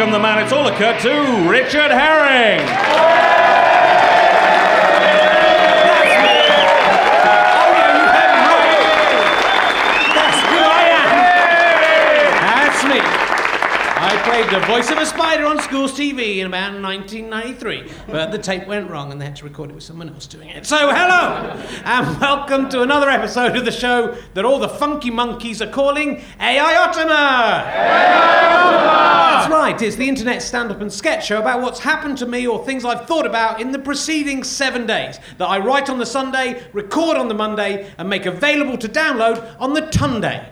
welcome the man it's all occurred to, Richard Herring. Played the voice of a spider on school's TV in about 1993, but the tape went wrong and they had to record it with someone else doing it. So, hello, and welcome to another episode of the show that all the funky monkeys are calling AI Ottomer. That's right, it's the internet stand up and sketch show about what's happened to me or things I've thought about in the preceding seven days that I write on the Sunday, record on the Monday, and make available to download on the Tunday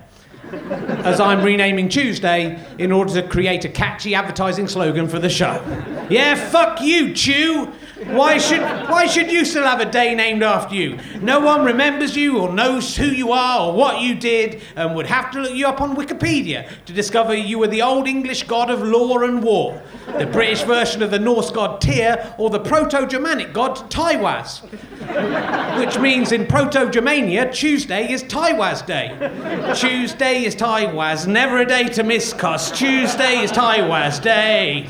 as I'm renaming Tuesday in order to create a catchy advertising slogan for the show. Yeah, fuck you, Chew. Why should why should you still have a day named after you? No one remembers you or knows who you are or what you did and would have to look you up on Wikipedia to discover you were the old English god of law and war, the British version of the Norse god Tyr or the Proto-Germanic god Tiwaz. Which means in Proto-Germania, Tuesday is Tiwaz Day. Tuesday is Tiwaz, never a day to miss, cause Tuesday is Tiwaz Day.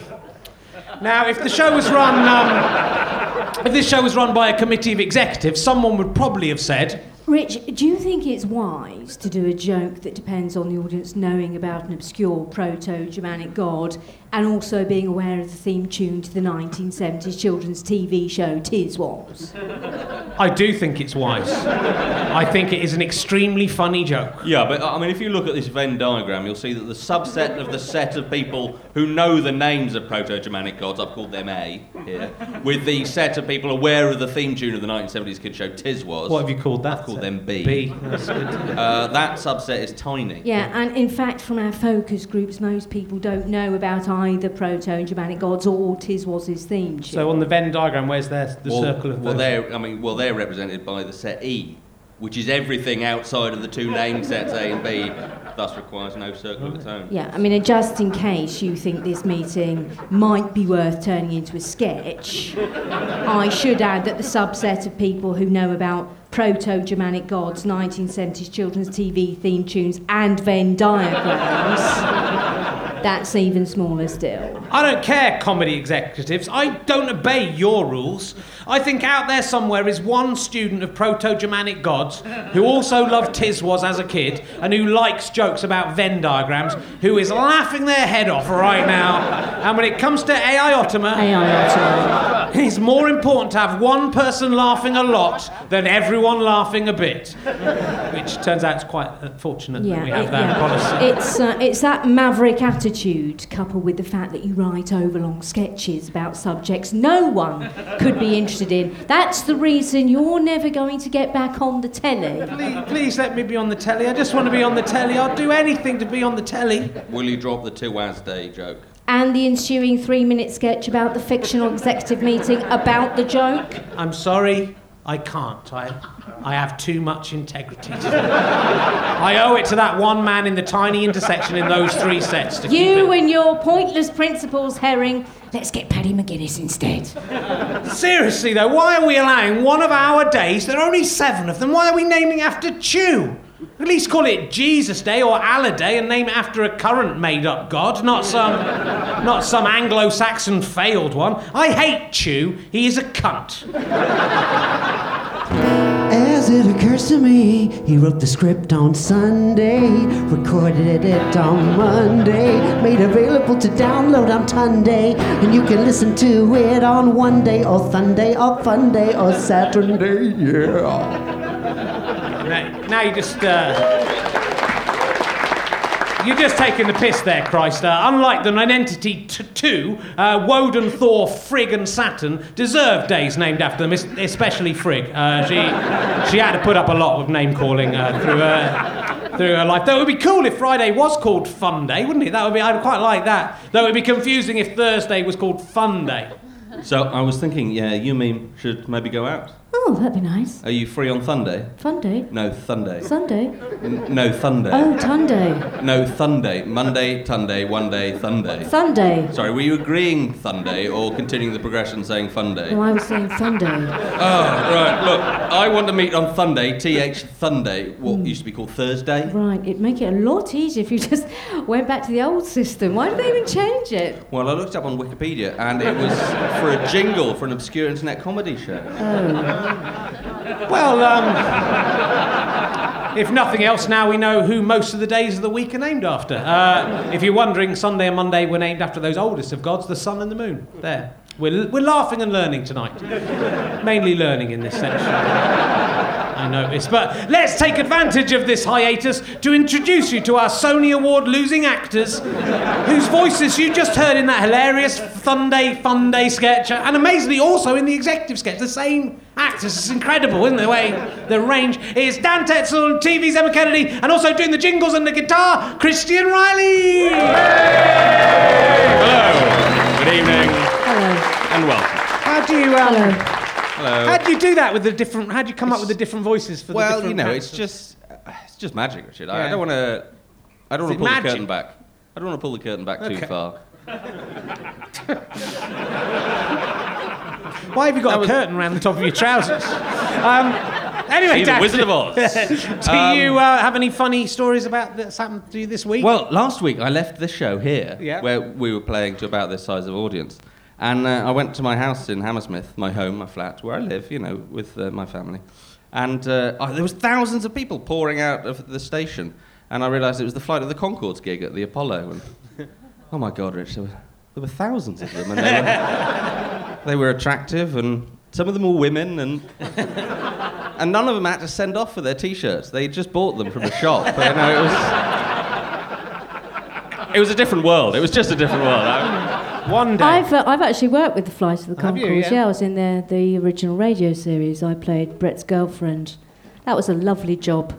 Now, if the show was run, um, if this show was run by a committee of executives, someone would probably have said, Rich, do you think it's wise to do a joke that depends on the audience knowing about an obscure proto Germanic god and also being aware of the theme tune to the 1970s children's TV show Tiswas? I do think it's wise. I think it is an extremely funny joke. Yeah, but I mean, if you look at this Venn diagram, you'll see that the subset of the set of people who know the names of Proto Germanic gods, I've called them A here, with the set of people aware of the theme tune of the 1970s kid show Tiswas. What have you called that? I've called them B. B. Uh, that subset is tiny. Yeah, and in fact, from our focus groups, most people don't know about either proto Germanic gods or Tiswas his theme tune. So on the Venn diagram, where's there the well, circle of well, those? they're I mean, well, they're represented by the set E, which is everything outside of the two named sets A and B, thus requires no circle of its own. Yeah, I mean, and just in case you think this meeting might be worth turning into a sketch, I should add that the subset of people who know about proto Germanic gods, 1970s children's TV theme tunes, and Venn diagrams, that's even smaller still. I don't care, comedy executives. I don't obey your rules. I think out there somewhere is one student of Proto Germanic gods who also loved Tiswas as a kid and who likes jokes about Venn diagrams, who is laughing their head off right now. And when it comes to AI Ottomer, AI Ottomer. it's more important to have one person laughing a lot than everyone laughing a bit. Which turns out it's quite uh, fortunate that we have it- that yeah. policy. It's, uh, it's that maverick attitude coupled with the fact that you write overlong sketches about subjects no one could be interested in. That's the reason you're never going to get back on the telly. Please, please let me be on the telly. I just want to be on the telly. I'll do anything to be on the telly. Will you drop the two as Day joke? And the ensuing three minute sketch about the fictional executive meeting about the joke. I'm sorry, I can't. I, I have too much integrity. I owe it to that one man in the tiny intersection in those three sets to keep You and your pointless principles, Herring. Let's get Paddy McGuinness instead. Seriously though, why are we allowing one of our days? There are only seven of them. Why are we naming after Chew? At least call it Jesus Day or Allah Day and name it after a current made-up god, not some, not some Anglo-Saxon failed one. I hate Chew. He is a cunt. As it occurs to me, he wrote the script on Sunday, recorded it on Monday, made available to download on Tunday, and you can listen to it on one day or Sunday or fun day or Saturday, yeah. Now, you just. Uh, you're just taking the piss there, Christ. Uh, unlike the Nonentity t- 2, uh, Woden, Thor, Frigg, and Saturn deserve days named after them, especially Frigg. Uh, she, she had to put up a lot of name calling uh, through, her, through her life. It would be cool if Friday was called Fun Day, wouldn't it? That would be, I'd quite like that. Though it would be confusing if Thursday was called Fun Day. So I was thinking, yeah, you and me should maybe go out. Oh, that'd be nice. Are you free on Sunday? Fun day. No, Sunday. Sunday. N- no, Sunday. Oh, Tunday. No, Sunday. Monday, Sunday, one day, Sunday. Sunday. Sorry, were you agreeing Sunday or continuing the progression saying Sunday? No, I was saying Sunday. Oh, right. Look, I want to meet on Sunday, TH Sunday, what hmm. used to be called Thursday. Right, it'd make it a lot easier if you just went back to the old system. Why did they even change it? Well, I looked up on Wikipedia and it was for a jingle for an obscure internet comedy show. Oh. Well, um, if nothing else, now we know who most of the days of the week are named after. Uh, if you're wondering, Sunday and Monday were named after those oldest of gods, the sun and the moon. There. We're, we're laughing and learning tonight. Mainly learning in this section. I notice. But let's take advantage of this hiatus to introduce you to our Sony Award losing actors, whose voices you just heard in that hilarious Fun Day, Fun Day sketch, and amazingly also in the executive sketch. The same actors. It's incredible, isn't it? The way the range is Dan Tetsell, TV's Emma Kennedy, and also doing the jingles and the guitar, Christian Reilly. Hello. Good evening Hello. and welcome. How do you um, Hello. Hello. how do you do that with the different? How do you come up with the different voices for the well, different you know, it's just it's just magic, Richard. I, I don't want to. I don't want to pull the curtain back. I don't want to pull the curtain back too far. Why have you got That a was- curtain around the top of your trousers? um, anyway, the Dan, Wizard of Oz. do you uh, have any funny stories about that's happened to you this week? Well, last week I left this show here, Yeah. where we were playing to about this size of audience, and uh, I went to my house in Hammersmith, my home, my flat, where I live, you know, with uh, my family, and uh, I, there was thousands of people pouring out of the station, and I realised it was the Flight of the Conchords gig at the Apollo, and oh my God, Rich, there were, there were thousands of them, and they were, they were attractive, and some of them were women, and and none of them had to send off for their T-shirts. They just bought them from a shop. But, you know, it was. It was a different world. It was just a different world. I- One day. I've, uh, I've actually worked with the Flight of the Have? Conchords. Yeah. I was in the, the original radio series. I played Brett's girlfriend. That was a lovely job.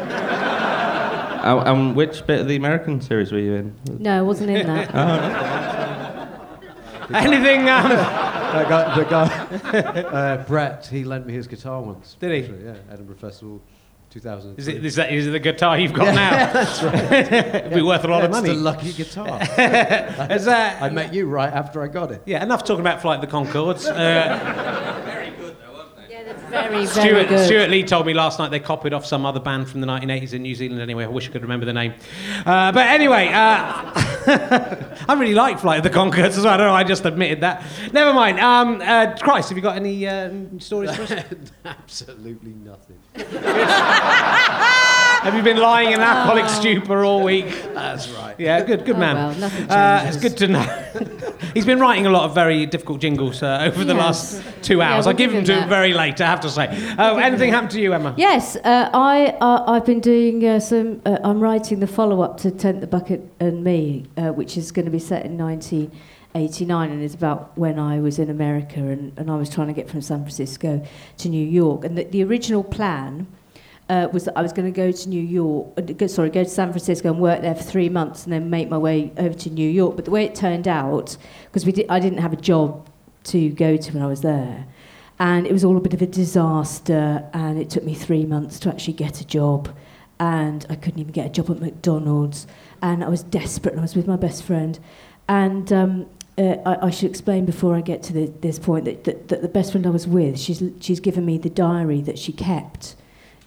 Oh, and which bit of the American series were you in? No, I wasn't in that. Anything? Um, That guy, the guy uh, Brett, he lent me his guitar once. Did he? actually, Yeah, Edinburgh Festival, 2000. is, it, is, that, is it the guitar you've got now? That's right. It'd be worth a lot of money. It's a lucky guitar. Is that- I met you right after I got it. yeah, enough talking about Flight of the Conchords. Uh, very good, though, weren't they? Yeah, that's Very, very Stewart, good. Stewart Lee told me last night they copied off some other band from the 1980s in New Zealand anyway. I wish I could remember the name. Uh, but anyway, uh, I really like Flight of the Conchords as well. I don't know, I just admitted that. Never mind. Um, uh, Christ, have you got any uh, stories for us? Absolutely nothing. have you been lying in alcoholic stupor all week? That's right. Yeah, good, good Oh, man. well, nothing uh, it's good to know. He's been writing a lot of very difficult jingles uh, over the Yes. last two Yeah, hours. we'll I give give them to him him that. very late, I have to say. Uh, anything happened to you, Emma? Yes, uh, I, uh, I've been doing uh, some. Uh, I'm writing the follow up to Tent the Bucket and Me, uh, which is going to be set in 1989 and is about when I was in America and, and I was trying to get from San Francisco to New York. And the, the original plan uh, was that I was going to go to New York, uh, sorry, go to San Francisco and work there for three months and then make my way over to New York. But the way it turned out, because we I didn't have a job to go to when I was there. And it was all a bit of a disaster, and it took me three months to actually get a job. And I couldn't even get a job at McDonald's. And I was desperate, and I was with my best friend. And um, uh, I, I should explain before I get to the, this point that, that, that the best friend I was with, she's, she's given me the diary that she kept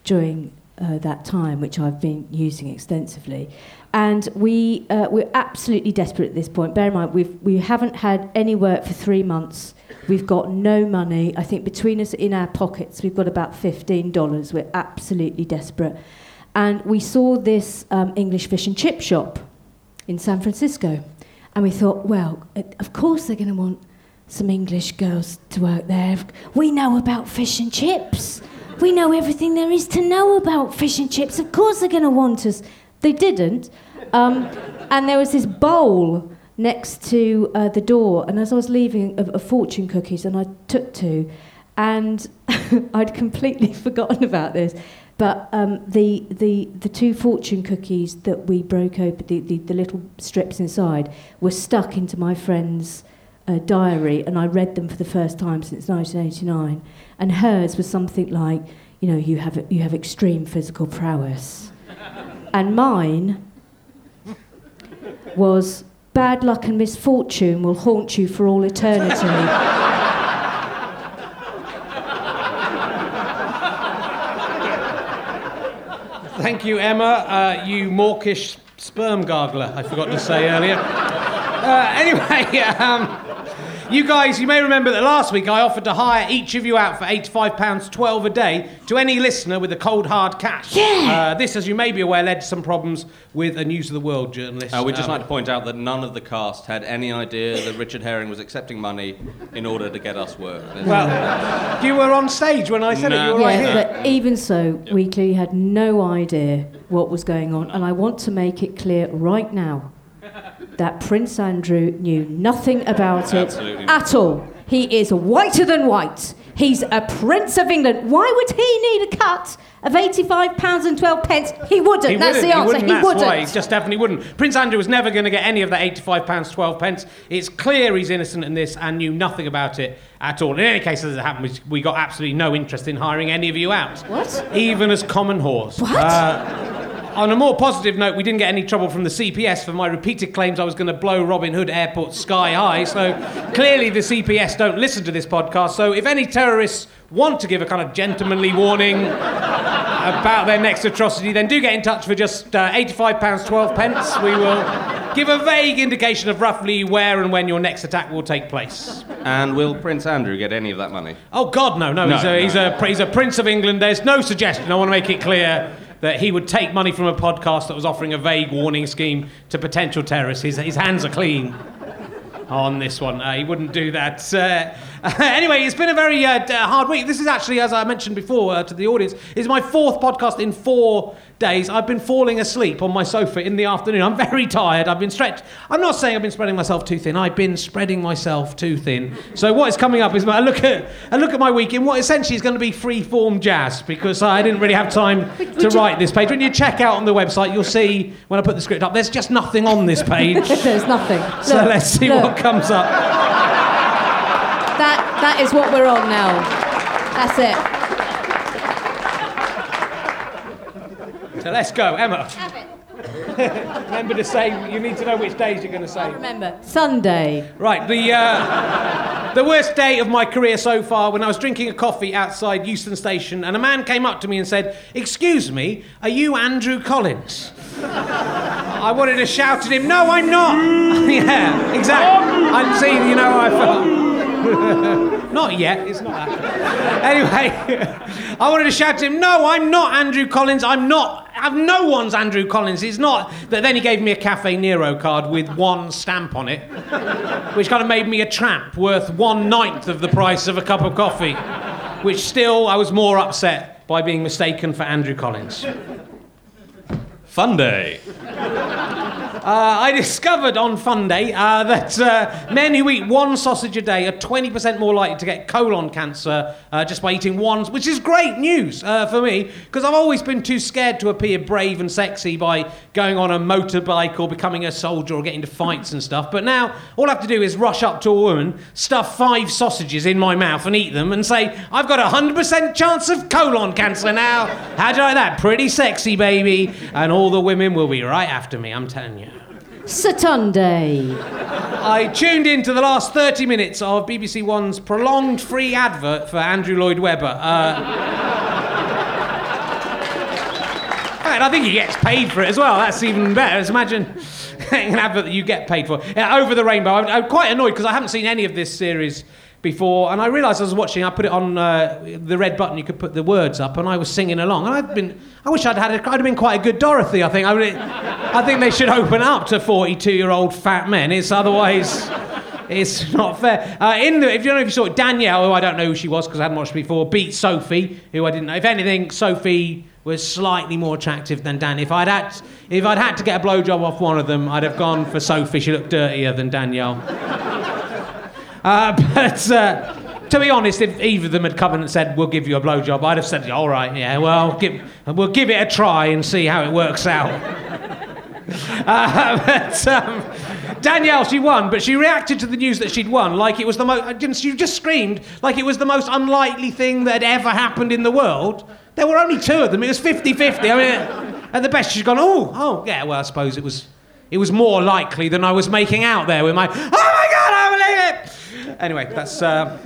during uh, that time, which I've been using extensively. And we, uh, we're absolutely desperate at this point. Bear in mind, we've, we haven't had any work for three months. We've got no money. I think between us in our pockets, we've got about $15. We're absolutely desperate. And we saw this um, English fish and chip shop in San Francisco. And we thought, well, of course they're going to want some English girls to work there. We know about fish and chips. We know everything there is to know about fish and chips. Of course they're going to want us. They didn't. Um, and there was this bowl next to uh, the door. And as I was leaving, a, of fortune cookies, and I took two, and I'd completely forgotten about this. But um, the, the, the two fortune cookies that we broke open, the, the, the little strips inside, were stuck into my friend's uh, diary and I read them for the first time since 1989. And hers was something like, you know, you have, you have extreme physical prowess. And mine was bad luck and misfortune will haunt you for all eternity. Thank you, Emma. Uh, you mawkish sperm gargler, I forgot to say earlier. Uh, anyway, um, you guys, you may remember that last week I offered to hire each of you out for £85.12 a day to any listener with a cold hard cash. Yeah. Uh, this, as you may be aware, led to some problems with a News of the World journalist. Uh, we'd just Um, like to point out that none of the cast had any idea that Richard Herring was accepting money in order to get us work. Well, you were on stage when I said it. You were right here. but even so, we clearly had no idea what was going on, and I want to make it clear right now that Prince Andrew knew nothing about it Absolutely at all. He is whiter than white. He's a Prince of England. Why would he need a cut of eighty-five pounds and twelve pence? He wouldn't. He that's wouldn't, the answer. He wouldn't. He that's wouldn't. why. He just definitely wouldn't. Prince Andrew was never going to get any of that eighty-five pounds twelve pence. It's clear he's innocent in this and knew nothing about it at all. In any case, as it happened, we- we got absolutely no interest in hiring any of you out. What? Even as common horse. What? Uh, on a more positive note, we didn't get any trouble from the CPS for my repeated claims I was going to blow Robin Hood Airport sky high. So clearly, the CPS don't listen to this podcast. So if any terrorists want to give a kind of gentlemanly warning about their next atrocity, then do get in touch for just uh, £85, 12 pence. We will give a vague indication of roughly where and when your next attack will take place. And will Prince Andrew get any of that money? Oh, God, no, no. No, he's, a, no. he's, a, he's a Prince of England. There's no suggestion. I want to make it clear that he would take money from a podcast that was offering a vague warning scheme to potential terrorists. His, his hands are clean on this one. Uh, he wouldn't do that. Uh, anyway, it's been a very uh, hard week. This is actually, as I mentioned before uh, to the audience, is my fourth podcast in four days. I've been falling asleep on my sofa in the afternoon. I'm very tired. I've been stretched. I'm not saying I've been spreading myself too thin. I've been spreading myself too thin. So what is coming up is a look at a look at my week in what essentially is going to be free form jazz because I didn't really have time to write this page. When you check out on the website, you'll see when I put the script up, there's just nothing on this page. There's nothing. So Look, let's see look, what comes up. That that is what we're on now. That's it. So let's go, Emma. Have it. Remember to say you need to know which days you're going to say. Remember, Sunday. Right, the uh, the worst day of my career so far when I was drinking a coffee outside Euston Station and a man came up to me and said, "Excuse me, are you Andrew Collins?" I wanted to shout at him, "No, I'm not." yeah, exactly. I'm seeing, you know, how I felt. not yet. It's not that. anyway, I wanted to shout to him, "No, I'm not Andrew Collins. I'm not. I'm no one's Andrew Collins. He's not." Then he gave me a Caffè Nero card with one stamp on it, which kind of made me a tramp worth one ninth of the price of a cup of coffee. Which still, I was more upset by being mistaken for Andrew Collins. Fun day. Uh, I discovered on Fun Day uh, that uh, men who eat one sausage a day are 20% more likely to get colon cancer uh, just by eating one, which is great news uh, for me because I've always been too scared to appear brave and sexy by going on a motorbike or becoming a soldier or getting into fights and stuff. But now all I have to do is rush up to a woman, stuff five sausages in my mouth and eat them and say, I've got a 100% chance of colon cancer now. How do you like that? Pretty sexy, baby. And all the women will be right after me, I'm telling you. Saturday. I tuned in to the last 30 minutes of BBC One's prolonged free advert for Andrew Lloyd Webber. Uh, and I think he gets paid for it as well. That's even better. Just imagine an advert that you get paid for. Yeah, Over the Rainbow. I'm, I'm quite annoyed because I haven't seen any of this series before, and I realised I was watching, I put it on uh, the red button. You could put the words up, and I was singing along. And I'd been, I wish I'd had, a, I'd have been quite a good Dorothy. I think. I, mean, I think they should open up to 42-year-old fat men. It's otherwise. It's not fair. Uh, in the, if you don't know if you saw it, Danielle, who I don't know who she was because I hadn't watched before, beat Sophie, who I didn't know. If anything, Sophie was slightly more attractive than Dan. If I'd had, if I'd had to get a blowjob off one of them, I'd have gone for Sophie. She looked dirtier than Danielle. Uh, but uh, to be honest, if either of them had come and said, "We'll give you a blowjob," I'd have said, "All right, yeah, well, give, we'll give it a try and see how it works out." Uh, but um, Danielle, she won, but she reacted to the news that she'd won like it was the most. She just screamed like it was the most unlikely thing that had ever happened in the world. There were only two of them. It was 50 50. I mean, at the best, she's gone, oh, oh, yeah, well, I suppose it was, it was more likely than I was making out there with my, oh my God, I believe it. Anyway, that's uh,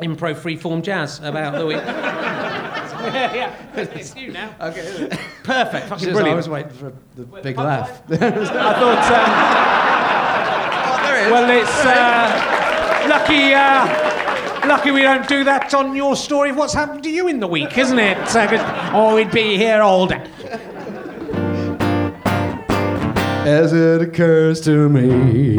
improv freeform jazz about the week. yeah, yeah. It's you now. Okay. Perfect. Fucking Just, I was waiting for the big laugh. I thought. Um, well, it's uh, lucky. Uh, lucky we don't do that on your story of what's happened to you in the week, isn't it? Uh, 'cause- or we'd be here all day. As it occurs to me,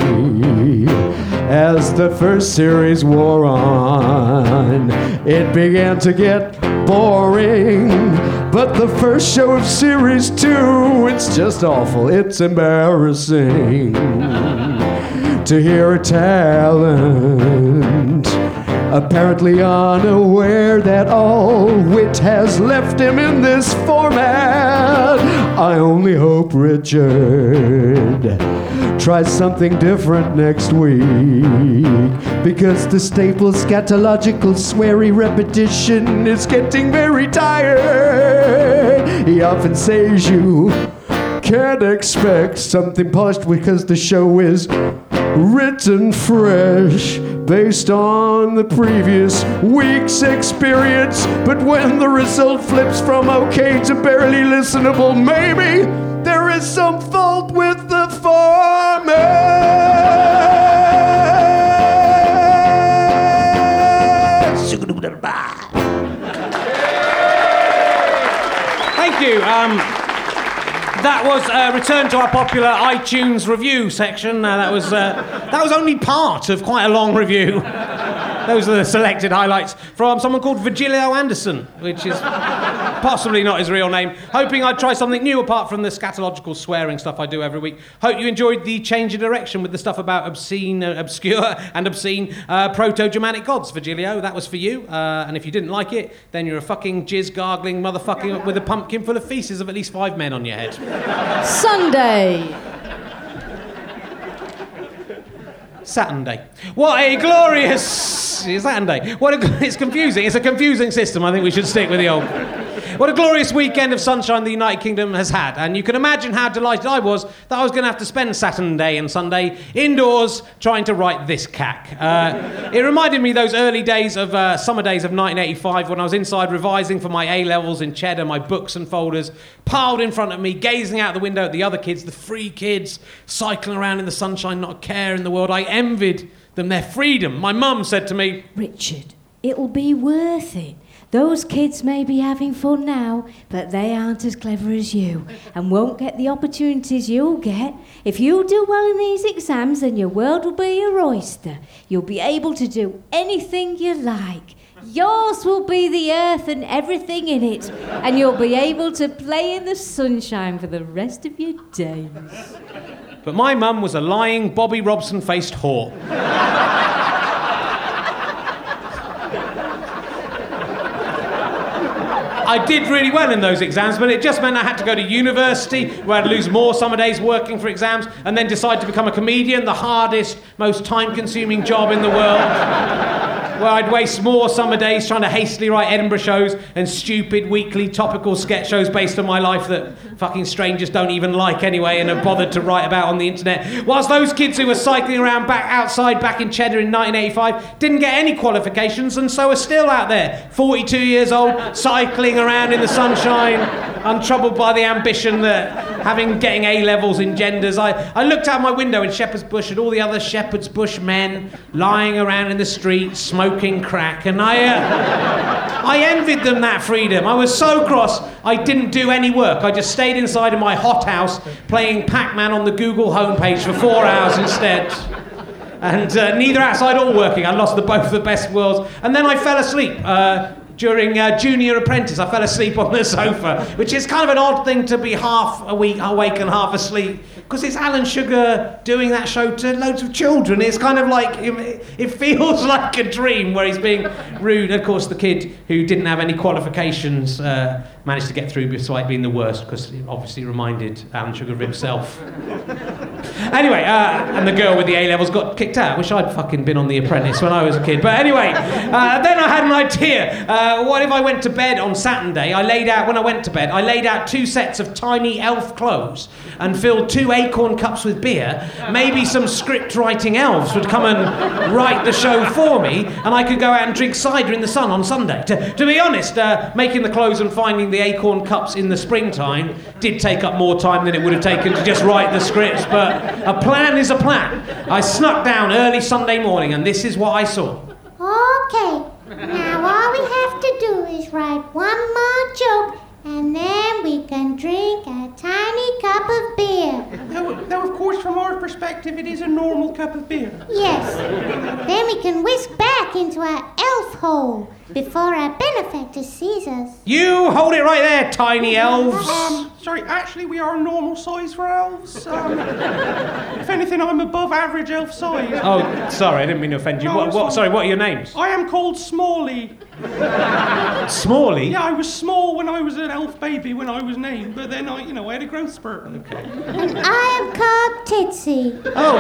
as the first series wore on, it began to get boring. But the first show of series two, it's just awful, it's embarrassing to hear a talent. Apparently unaware that all wit has left him in this format. I only hope Richard tries something different next week. Because the staple scatological sweary repetition is getting very tired. He often says you can't expect something polished because the show is written fresh based on the previous week's experience. But when the result flips from okay to barely listenable, maybe there is some fault with the format. Thank you. Um, that was a return to our popular iTunes review section. Uh, that was uh, that was only part of quite a long review. Those are the selected highlights from someone called Virgilio Anderson, which is possibly not his real name. Hoping I'd try something new apart from the scatological swearing stuff I do every week. Hope you enjoyed the change of direction with the stuff about obscene, uh, obscure, and obscene uh, proto-Germanic gods. Virgilio, that was for you. Uh, and if you didn't like it, then you're a fucking jizz gargling motherfucker with a pumpkin full of feces of at least five men on your head. Sunday. Saturday. What a glorious Saturday. What a, it's confusing. It's a confusing system. I think we should stick with the old. What a glorious weekend of sunshine the United Kingdom has had. And you can imagine how delighted I was that I was going to have to spend Saturday and Sunday indoors trying to write this cack. Uh, it reminded me those early days of uh, summer days of 1985 when I was inside revising for my A levels in Cheddar, my books and folders piled in front of me, gazing out the window at the other kids, the free kids, cycling around in the sunshine, not a care in the world. I envied them their freedom. My mum said to me, Richard, it'll be worth it. Those kids may be having fun now, but they aren't as clever as you and won't get the opportunities you'll get. If you do well in these exams, then your world will be your oyster. You'll be able to do anything you like. Yours will be the earth and everything in it, and you'll be able to play in the sunshine for the rest of your days. But my mum was a lying, Bobby Robson faced whore. I did really well in those exams, but it just meant I had to go to university where I'd lose more summer days working for exams and then decide to become a comedian, the hardest, most time consuming job in the world. Where I'd waste more summer days trying to hastily write Edinburgh shows and stupid weekly topical sketch shows based on my life that fucking strangers don't even like anyway and are bothered to write about on the internet. Whilst those kids who were cycling around back outside back in Cheddar in 1985 didn't get any qualifications and so are still out there, 42 years old, cycling around in the sunshine, untroubled by the ambition that having getting A levels engenders. I, I looked out my window in Shepherd's Bush at all the other Shepherd's Bush men lying around in the street smoking crack, and I, uh, I envied them that freedom. I was so cross I didn't do any work. I just stayed inside in my hothouse playing Pac-Man on the Google homepage for four hours instead. And uh, neither outside or working. I lost the both the best worlds. And then I fell asleep. Uh, during uh, Junior Apprentice, I fell asleep on the sofa, which is kind of an odd thing to be half a week awake and half asleep, because it's Alan Sugar doing that show to loads of children. It's kind of like it, it feels like a dream where he's being rude. Of course, the kid who didn't have any qualifications uh, managed to get through despite being the worst, because it obviously reminded Alan Sugar of himself. Anyway, uh, and the girl with the A levels got kicked out. Wish I'd fucking been on The Apprentice when I was a kid. But anyway, uh, then I had an idea. Uh, what if I went to bed on Saturday? I laid out when I went to bed. I laid out two sets of tiny elf clothes and filled two acorn cups with beer. Maybe some script writing elves would come and write the show for me, and I could go out and drink cider in the sun on Sunday. To, to be honest, uh, making the clothes and finding the acorn cups in the springtime did take up more time than it would have taken to just write the scripts, but a plan is a plan. I snuck down early Sunday morning, and this is what I saw. Okay, now all we have to do is write one more joke, and then we can drink a tiny cup of beer. Though, though, of course, from our perspective, it is a normal cup of beer. Yes. Then we can whisk back into our elf hole before our benefactor sees us. You hold it right there, tiny elves. Um, sorry, actually, we are a normal size for elves. Um, if anything, I'm above average elf size. Oh, sorry, I didn't mean to offend you. No, What, what, sorry, what are your names? I am called Smalley. Smalley? Yeah, I was small when I was an elf baby when I was named, but then I, you know, I had a growth spurt. Okay. And I am called Titsy. Oh.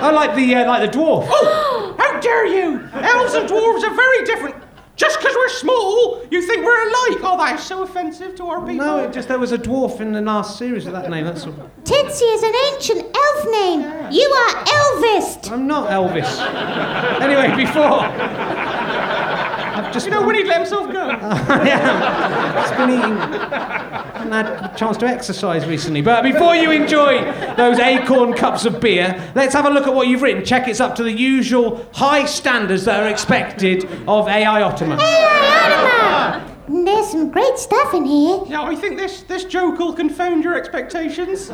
I like the, uh, like the dwarf. Oh, how dare you! Elves and dwarves are very different. Just because we're small, you think we're alike. Oh, that is so offensive to our people. No, it just there was a dwarf in the last series with that name, that's all. Titsy is an ancient elf name. You are Elvis. I'm not Elvis. anyway, before. I've just You know when he'd let himself go. yeah. am. Just been eating. haven't had a chance to exercise recently. But before you enjoy those acorn cups of beer, let's have a look at what you've written. Check it's up to the usual high standards that are expected of AI Ottoman. There's some great stuff in here. Yeah, I think this this joke will confound your expectations.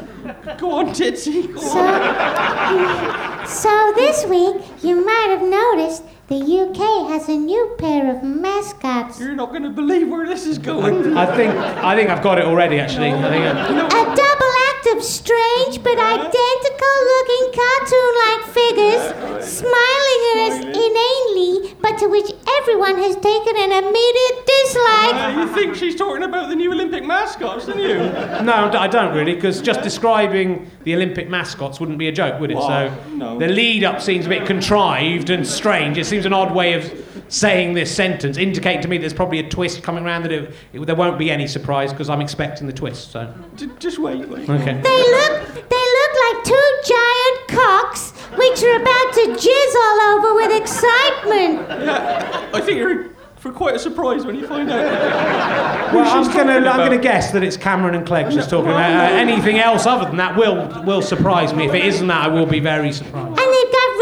Go on, Titsy. Go So, on. so this week, you might have noticed the UK has a new pair of mascots. You're not going to believe where this is going. I think I think I've got it already. Actually, I think I- A double act of strange but identical looking cartoon like figures, smiling at us inanely, but to which everyone has taken an immediate dislike. Uh, you think she's talking about the new Olympic mascots, don't you? no, I don't really, because just describing the Olympic mascots wouldn't be a joke, would it? Well, so no. the lead-up seems a bit contrived and strange. It seems an odd way of saying this sentence, indicating to me there's probably a twist coming around that it, it- there won't be any surprise because I'm expecting the twist. So just wait, wait. okay. They look, they look like two giant cocks which are about to jizz all over with excitement. Yeah, I think you're for quite a surprise when you find out. Well, I'm gonna talking I'm gonna guess that it's Cameron and Clegg she's talking about. Uh, anything else other than that will will surprise me. If it isn't that, I will be very surprised.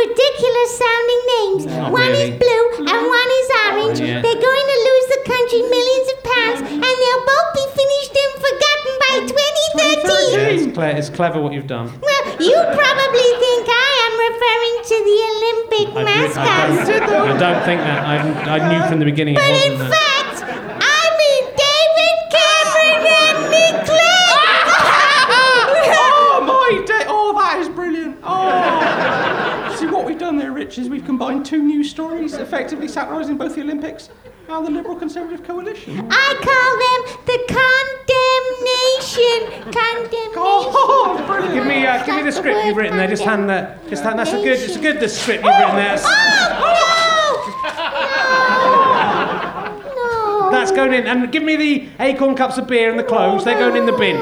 And they've got ridiculous sounding names. Not one really. is blue and one is orange. Oh, yeah. They're going to lose the country millions of pounds, and they'll both be finished and forgotten by 2013. Yeah, it's, cle- it's clever what you've done. Well, you probably think I am referring to the Olympic I, re- I, mascots. don't, I don't think that. I, I knew from the beginning But in wasn't that. fact, done there, Rich, is we've combined two news stories, effectively satirising both the Olympics and the Liberal Conservative coalition. I call them the condemnation. Condemnation. Oh, brilliant! Give me, uh, give me the script you've written there. Just hand that. Just hand. That's a good. It's a good. The script you've written there. Oh, no! No! That's going in. And give me the acorn cups of beer and the clothes. They're going in the bin.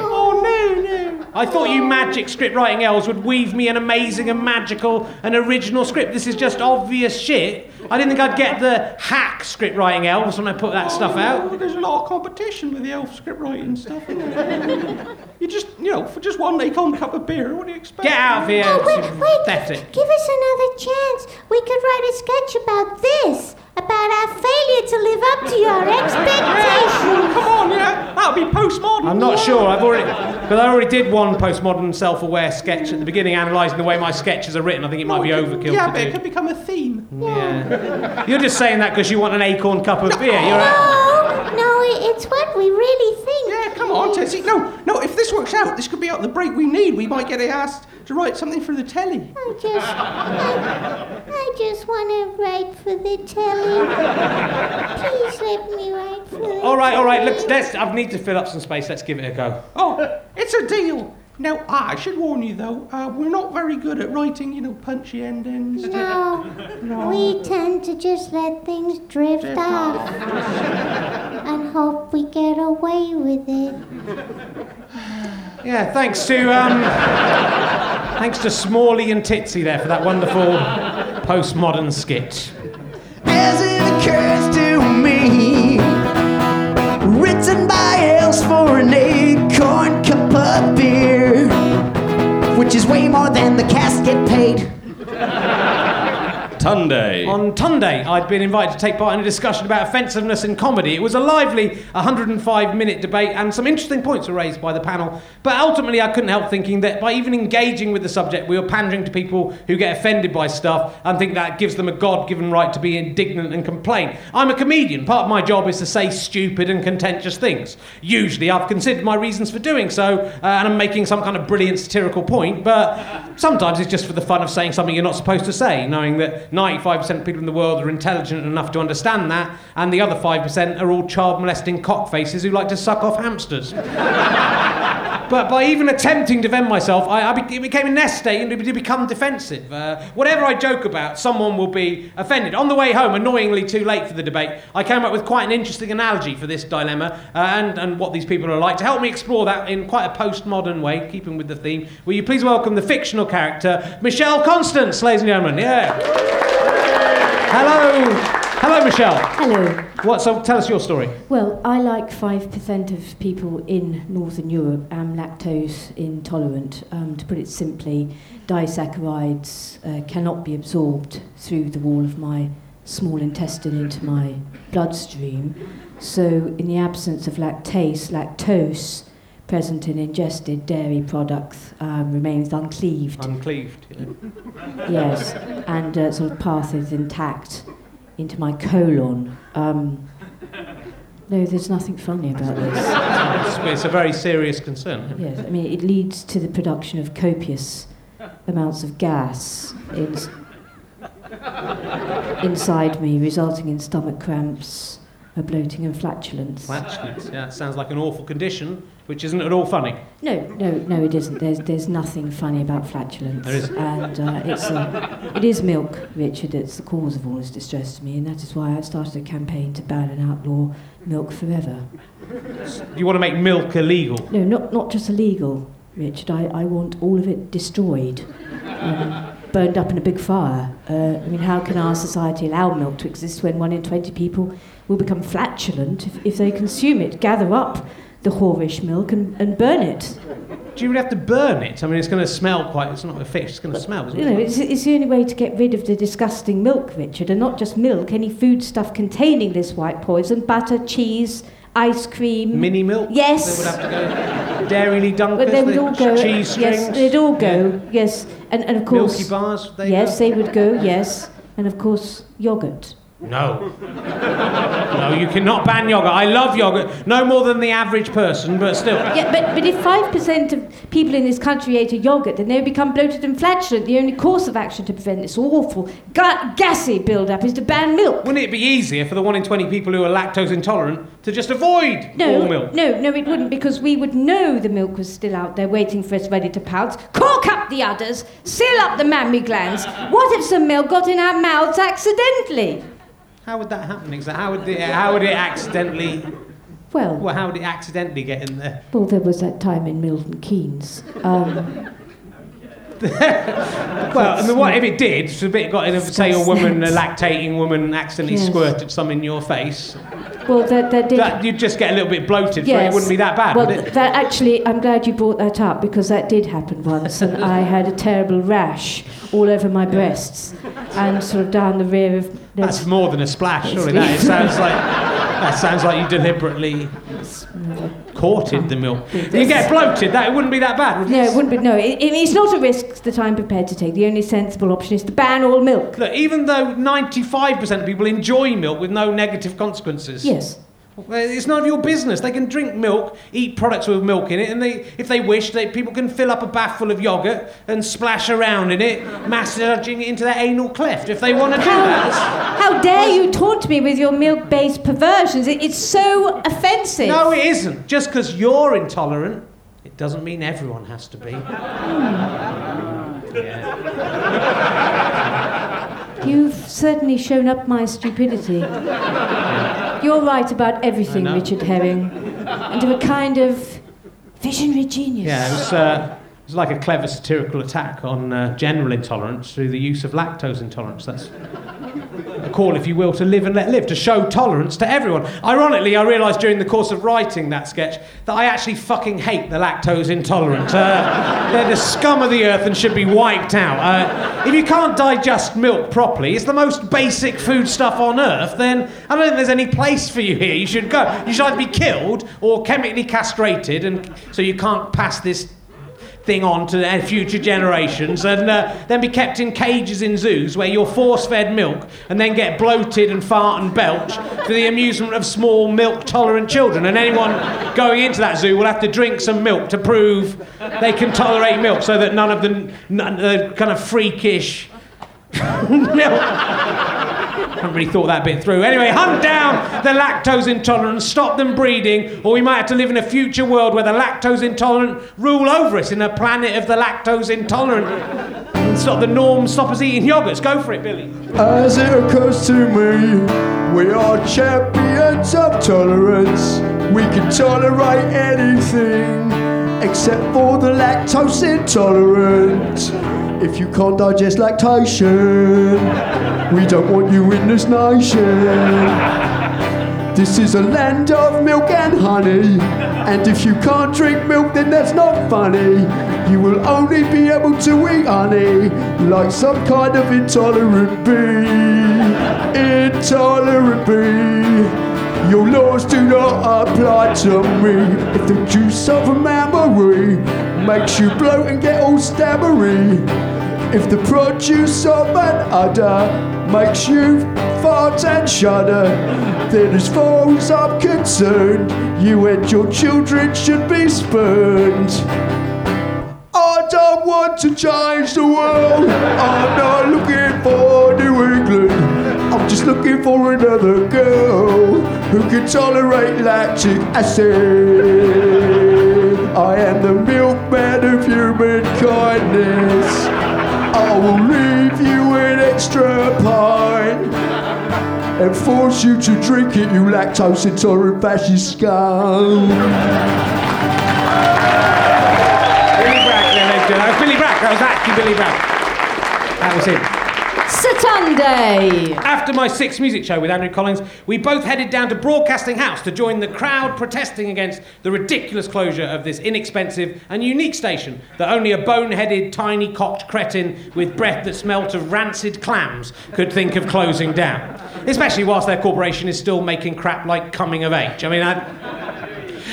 No, no. I thought you magic script writing elves would weave me an amazing and magical and original script. This is just obvious shit. I didn't think I'd get the hack script writing elves when I put that stuff Oh, out. There's a lot of competition with the elf script writing stuff. You just, you know, for just one acorn cup of beer, what do you expect? Get out of here. Oh, wait, it's wait. pathetic. Give us another chance. We could write a sketch about this, about our failure to live up to your expectations. Come on, yeah? That'll be postmodern. I'm not sure. I've already, because I already did one postmodern self-aware sketch at the beginning, analysing the way my sketches are written. I think it might be overkill Yeah, to but do. it could become a theme. Yeah. You're just saying that because you want an acorn cup of beer. You're a- No, no, it's what we really think. Yeah, come on, Tessie. No, no, if this works out, this could be out the break we need. We might get a asked to write something for the telly. I just, I, I just want to write for the telly. Please let me write for the All right, all right. Let's, let's. I need to fill up some space. Let's give it a go. Oh, it's a deal. Now, I should warn you though, uh, we're not very good at writing, you know, punchy endings. No, we tend to just let things drift Drift off and hope we get away with it. Yeah, thanks to um, thanks to Smalley and Titsy there for that wonderful postmodern skit. as it occurs to me. Written by for an acorn cup of beer, which is way more than the cast get paid. Tunde. On Tunday, I'd been invited to take part in a discussion about offensiveness in comedy. It was a lively 105 minute debate, and some interesting points were raised by the panel. But ultimately, I couldn't help thinking that by even engaging with the subject, we were pandering to people who get offended by stuff and think that gives them a God given right to be indignant and complain. I'm a comedian. Part of my job is to say stupid and contentious things. Usually, I've considered my reasons for doing so, uh, and I'm making some kind of brilliant satirical point, but sometimes it's just for the fun of saying something you're not supposed to say, knowing that 95% of people in the world are intelligent enough to understand that, and the other 5% are all child molesting cockfaces who like to suck off hamsters. But by even attempting to defend myself, I, I be, it became a nest state and to become defensive. Uh, whatever I joke about, someone will be offended. On the way home, annoyingly too late for the debate, I came up with quite an interesting analogy for this dilemma uh, and, and what these people are like. To help me explore that in quite a postmodern way, keeping with the theme, will you please welcome the fictional character, Michelle Constance, ladies and gentlemen? Yeah. Hello. Hello, Michelle. Hello. What, so tell us your story. Well, I, like 5% of people in Northern Europe, am lactose intolerant. Um, to put it simply, disaccharides uh, cannot be absorbed through the wall of my small intestine into my bloodstream. So, in the absence of lactase, lactose present in ingested dairy products um, remains uncleaved. Uncleaved. yeah. yes, and uh, sort of path is intact into my colon. Um, no, there's nothing funny about this. It's, it's a very serious concern. Yes, I mean, it leads to the production of copious amounts of gas in, inside me, resulting in stomach cramps, a bloating, and flatulence. Flatulence, yeah, sounds like an awful condition, which isn't at all funny. No, no, no, it isn't. There's, there's nothing funny about flatulence. There isn't. And uh, it's, uh, it is milk, Richard, that's the cause of all this distress to me, and that is why I started a campaign to ban and outlaw milk forever. You want to make milk illegal? No, not, not just illegal, Richard. I, I want all of it destroyed, um, burned up in a big fire. Uh, I mean, how can our society allow milk to exist when one in 20 people will become flatulent if, if they consume it? Gather up the whorish milk and, and burn it. Do you really have to burn it? I mean, it's going to smell quite. It's not a fish. It's going to smell, isn't You it? know, it's, it's the only way to get rid of the disgusting milk, Richard, and not just milk, any foodstuff containing this white poison, butter, cheese, ice cream. Mini milk. Yes. They would have to go. Dairy Dunkers. But they would all go. Cheese strings. Yes, they'd all go. Yes, and, and of course. Milky bars. They yes, go. they would go. Yes, and of course yogurt. No. no, you cannot ban yogurt. I love yogurt. No more than the average person, but still. Yeah, but, but if five percent of people in this country ate a yogurt, then they would become bloated and flatulent. The only course of action to prevent this awful ga- gassy build-up is to ban milk. Wouldn't it be easier for the one in 20 people who are lactose intolerant to just avoid No, all milk? no, no, it wouldn't because we would know the milk was still out there waiting for us ready to pounce. Cork up the udders, seal up the mammary glands. What if some milk got in our mouths accidentally? How would that happen? Exactly. How would it, how would it accidentally? Well, Well, how would it accidentally get in there? well, there was that time in Milton Keynes. Um, Well, I mean, what if it did? So, a bit got in, a- say, a woman, a lactating woman, accidentally Yes. squirted some in your face. well, that, that did. That, you'd just get a little bit bloated. so it wouldn't be that bad, Well, would it? that actually, I'm glad you brought that up because that did happen once, and I had a terrible rash all over my breasts and sort of down the rear of. That's more than a splash, surely. That it sounds like that sounds like you deliberately courted the milk. You get bloated. That it wouldn't be that bad. Would No, it? it wouldn't be. No, it, it- it's not a risk that I'm prepared to take. The only sensible option is to ban all milk. Look, even though 95% of people enjoy milk with no negative consequences. Yes. It's none of your business. They can drink milk, eat products with milk in it, and they, if they wish, they, people can fill up a bath full of yogurt and splash around in it, massaging it into their anal cleft if they want to do that. How dare you taunt me with your milk-based perversions? It, it's so offensive. No, it isn't. Just because you're intolerant it doesn't mean everyone has to be. Hmm. You've certainly shown up my stupidity. You're right about everything, Richard Herring. And of a kind of visionary genius. Yeah, it was, uh, it was like a clever satirical attack on uh, general intolerance through the use of lactose intolerance. That's a call, if you will, to live and let live, to show tolerance to everyone. Ironically, I realised during the course of writing that sketch that I actually fucking hate the lactose intolerant. Uh, they're the scum of the earth and should be wiped out. Uh, if you can't digest milk properly, it's the most basic food stuff on earth, then I don't think there's any place for you here. You should go. You should either be killed or chemically castrated, and so you can't pass this thing on to their future generations and uh, then be kept in cages in zoos where you're force fed milk and then get bloated and fart and belch for the amusement of small milk tolerant children. And anyone going into that zoo will have to drink some milk to prove they can tolerate milk so that none of the, none, the kind of freakish milk. I haven't really thought that bit through. Anyway, hunt down the lactose intolerant, stop them breeding, or we might have to live in a future world where the lactose intolerant rule over us in a planet of the lactose intolerant. Stop the norm, stop us eating yogurts. Go for it, Billy. As it occurs to me, we are champions of tolerance. We can tolerate anything except for the lactose intolerant. If you can't digest lactation, we don't want you in this nation. This is a land of milk and honey. And if you can't drink milk, then that's not funny. You will only be able to eat honey like some kind of intolerant bee. Intolerant bee. Your laws do not apply to me. If the juice of a memory makes you bloat and get all stammery. If the produce of an udder makes you fart and shudder, then as far as I'm concerned, you and your children should be spurned. I don't want to change the world. I'm not looking for just looking for another girl who can tolerate lactic acid. I am the milkman of human kindness. I will leave you an extra pint and force you to drink it, you lactose intolerant fascist scum. Billy. That was oh, Billy Bragg. That was actually Billy Bragg. That was him. After my sixth music show with Andrew Collins, we both headed down to Broadcasting House to join the crowd protesting against the ridiculous closure of this inexpensive and unique station that only a boneheaded, tiny cocked cretin with breath that smelt of rancid clams could think of closing down. Especially whilst their corporation is still making crap like coming of age. I mean, I.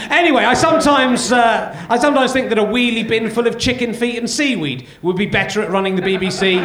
Anyway, I sometimes, uh, I sometimes think that a wheelie bin full of chicken feet and seaweed would be better at running the BBC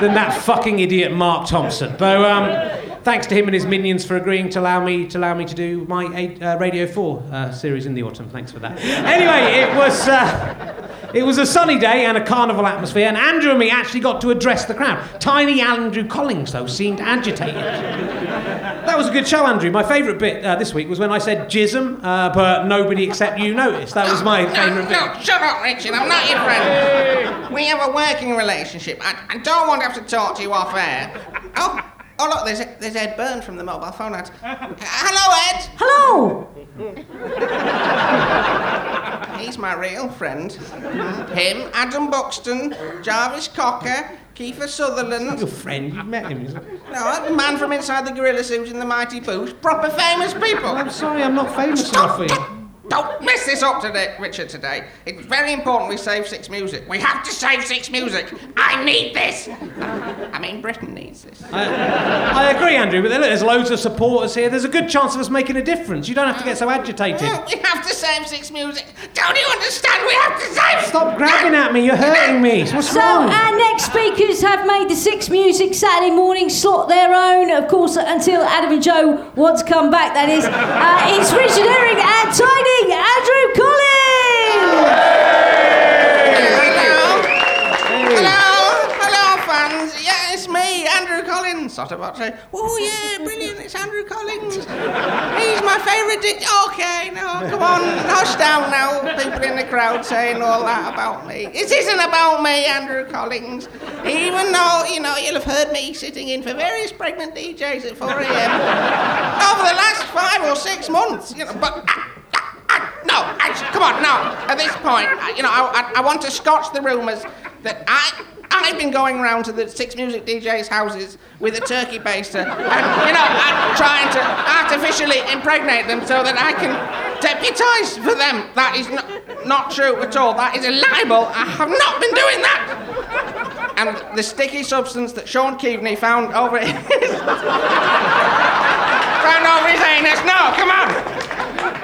than that fucking idiot Mark Thompson. Though, um, thanks to him and his minions for agreeing to allow me to allow me to do my uh, Radio Four uh, series in the autumn. Thanks for that. Anyway, it was. Uh, it was a sunny day and a carnival atmosphere, and Andrew and me actually got to address the crowd. Tiny Andrew Collins, though, seemed agitated. That was a good show, Andrew. My favourite bit uh, this week was when I said jism, uh, but nobody except you noticed. That was my favourite bit. No, shut up, Richard. I'm not your friend. We have a working relationship. I, I don't want to have to talk to you off air. Oh, oh look, there's, there's Ed Byrne from the mobile phone ad. Hello, Ed. Hello! He's my real friend. Him, Adam Buxton, Jarvis Cocker, Kiefer Sutherland. Your friend, you've met him. isn't it? No, the man from inside the gorilla suit in the Mighty Boosh. Proper famous people. I'm sorry, I'm not famous enough for you. Don't mess this up today, Richard, today. It's very important we save Six Music. We have to save Six Music. I need this. I mean, Britain needs this. I, I agree, Andrew, but look, there's loads of supporters here. There's a good chance of us making a difference. You don't have to get so agitated. We have to save Six Music. Don't you understand? We have to save. Stop grabbing at me, you're hurting me. What's So, wrong? our next speakers have made the Six Music Saturday morning slot their own, of course, until Adam and Joe want to come back, that is. Uh, it's Richard Herring and Tiny Andrew Collins! Hello. Hello. Hello, fans. Yeah, it's me, Andrew Collins. sort of about to say, oh yeah, brilliant, it's Andrew Collins. He's my favourite DJ. Okay, no, come on, hush down now. People in the crowd saying all that about me. It isn't about me, Andrew Collins. Even though, you know, you'll have heard me sitting in for various pregnant DJs at 4 a.m. over the last five or six months, you know, but. Ah, No, actually, come on, no. At this point, you know, I, I, I want to scotch the rumours that I, I've been going around to the six music DJs' houses with a turkey baster and, you know, I'm trying to artificially impregnate them so that I can deputise for them. That is not, not true at all. That is a libel. I have not been doing that. And the sticky substance that Shaun Keaveny found over his. found over his anus. No, come on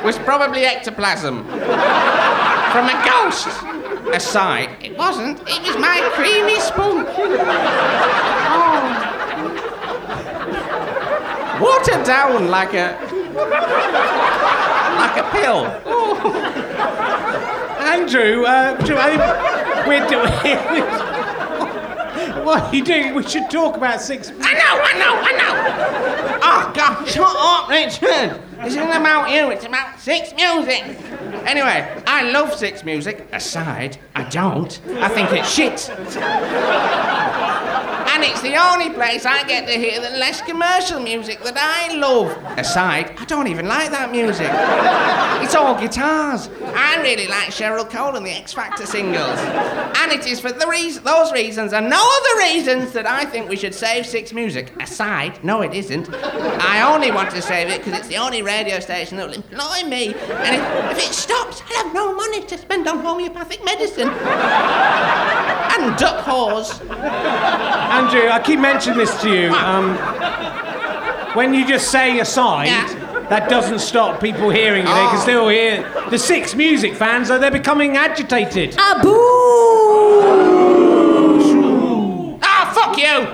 was probably ectoplasm from a ghost. Aside, it wasn't. It was my creamy sponge. Oh. Watered down like a like a pill. Oh. Andrew, uh, do- I we're doing. what are you doing? We should talk about six. I know, I know, I know. Oh God, shut up, Richard. This isn't about you. It's about Six Music. Anyway, I love Six Music. Aside, I don't. I think it's shit. And it's the only place I get to hear the less commercial music that I love. Aside, I don't even like that music. It's all guitars. I really like Cheryl Cole and the X Factor singles. And it is for those reasons and no other reasons that I think we should save Six Music. Aside, no, it isn't. I only want to save it because it's the only radio station that will employ me. And if, if it stops, I'll have no money to spend on homeopathic medicine. and duck whores. Andrew, I keep mentioning this to you. Um, when you just say aside, Yeah. that doesn't stop people hearing you. They can Oh. still hear the six music fans. Are they're becoming agitated? A boo! Ah, fuck you!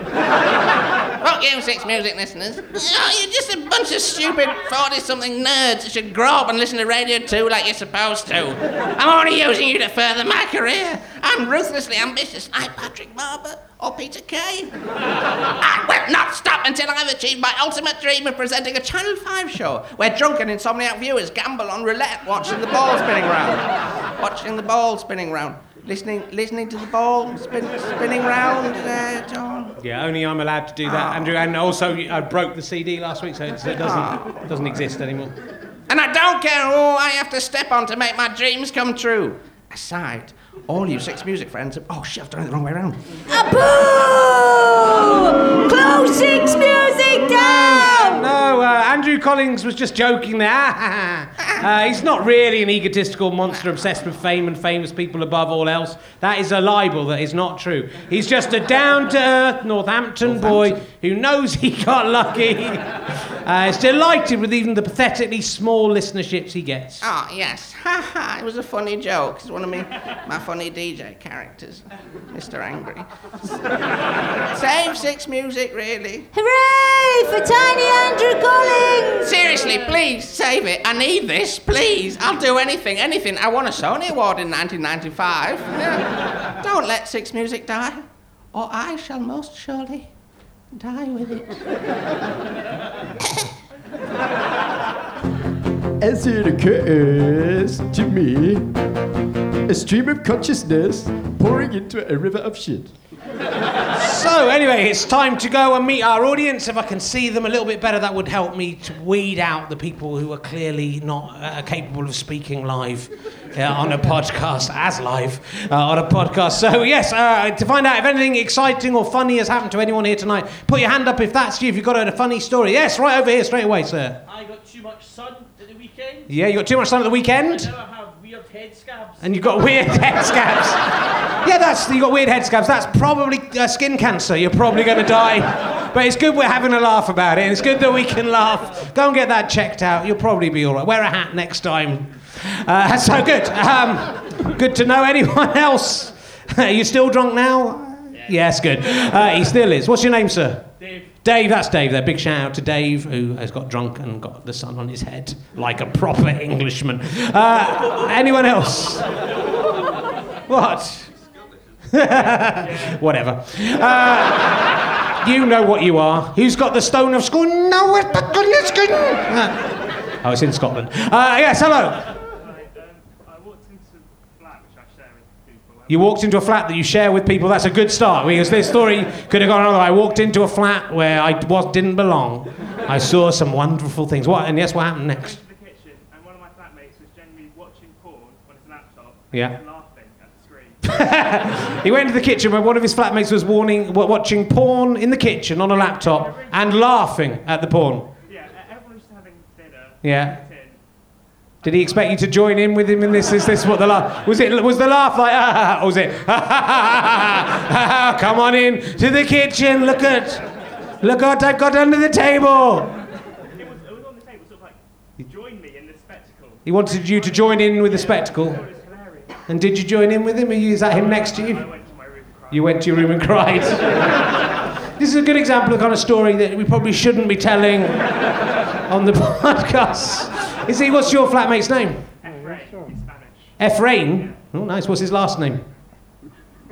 Fuck you, Six Music listeners. You're just a bunch of stupid 40 something nerds that should grow up and listen to Radio 2 like you're supposed to. I'm only using you to further my career. I'm ruthlessly ambitious, like Patrick Barber or Peter Kay. I will not stop until I've achieved my ultimate dream of presenting a Channel 5 show where drunken insomniac viewers gamble on roulette watching the ball spinning round. Watching the ball spinning round. Listening, listening to the ball spin, spinning round. Uh, John. Yeah, only I'm allowed to do that, Andrew. And also, I broke the CD last week, so it's- it doesn't doesn't exist anymore. And I don't care who I have to step on to make my dreams come true. Aside, all you six music friends. Oh shit, I've done it the wrong way around. A boo! Close Six Music down! No, uh, Andrew Collins was just joking there. uh, he's not really an egotistical monster obsessed with fame and famous people above all else. That is a libel that is not true. He's just a down to earth Northampton boy who knows he got lucky. uh, is delighted with even the pathetically small listenerships he gets. Oh yes, ha ha! It was a funny joke. It's one of me, my funny DJ characters, Mr. Angry. Save six music, really. Hooray for Tiny Andrew Collins! Seriously, please save it. I need this, please. I'll do anything, anything. I won a Sony Award in 1995. Yeah. Don't let Six Music die, or I shall most surely die with it. As it occurs to me, a stream of consciousness pouring into a river of shit. So, anyway, it's time to go and meet our audience. If I can see them a little bit better, that would help me to weed out the people who are clearly not uh, capable of speaking live uh, on a podcast, as live uh, on a podcast. So, yes, uh, to find out if anything exciting or funny has happened to anyone here tonight, put your hand up if that's you, if you've got a funny story. Yes, right over here, straight away, sir. I got too much sun at the weekend. Yeah, you got too much sun at the weekend? Now I have weird head scabs. And you've got weird head scabs. Yeah, that's you got weird head scabs. That's probably uh, skin cancer. You're probably going to die. But it's good we're having a laugh about it. And it's good that we can laugh. Go and get that checked out. You'll probably be all right. Wear a hat next time. Uh, so good. Um, good to know. Anyone else? Are you still drunk now? Yes, good. Uh, he still is. What's your name, sir? Dave. Dave, that's Dave there. Big shout out to Dave, who has got drunk and got the sun on his head like a proper Englishman. Uh, anyone else? What? Whatever. Uh, You know what you are. Who's got the stone of school? No, it's not goodness good. Ah. Oh, it's in Scotland. Uh, yes, hello. I walked into a flat which I share with people. You walked into a flat that you share with people. That's a good start because this story could have gone another way. I walked into a flat where I was, didn't belong. I saw some wonderful things. What? And yes, what happened next? to the kitchen, and one of my flatmates was generally watching porn on his laptop Yeah. and laughing at the screen. He went to the kitchen where one of his flatmates was warning, watching porn in the kitchen on a laptop and laughing at the porn. yeah, everyone's just having dinner. Yeah. Did he expect you to join in with him in this? Is this what the laugh was? It was the laugh like, ah, ah, ah or was it? Come on in to the kitchen. Look at, look what I've got under the table. It was, it was on the table, sort of like, join me in this spectacle. He wanted you to join in with the spectacle. It was hilarious. And did you join in with him? You, is that him next to you? I went to my room and cried. You went to your room and cried. this is a good example of the kind of story that we probably shouldn't be telling on the podcast. Is he? What's your flatmate's name? Efrain, in Spanish. Ephraim. Oh, nice. What's his last name?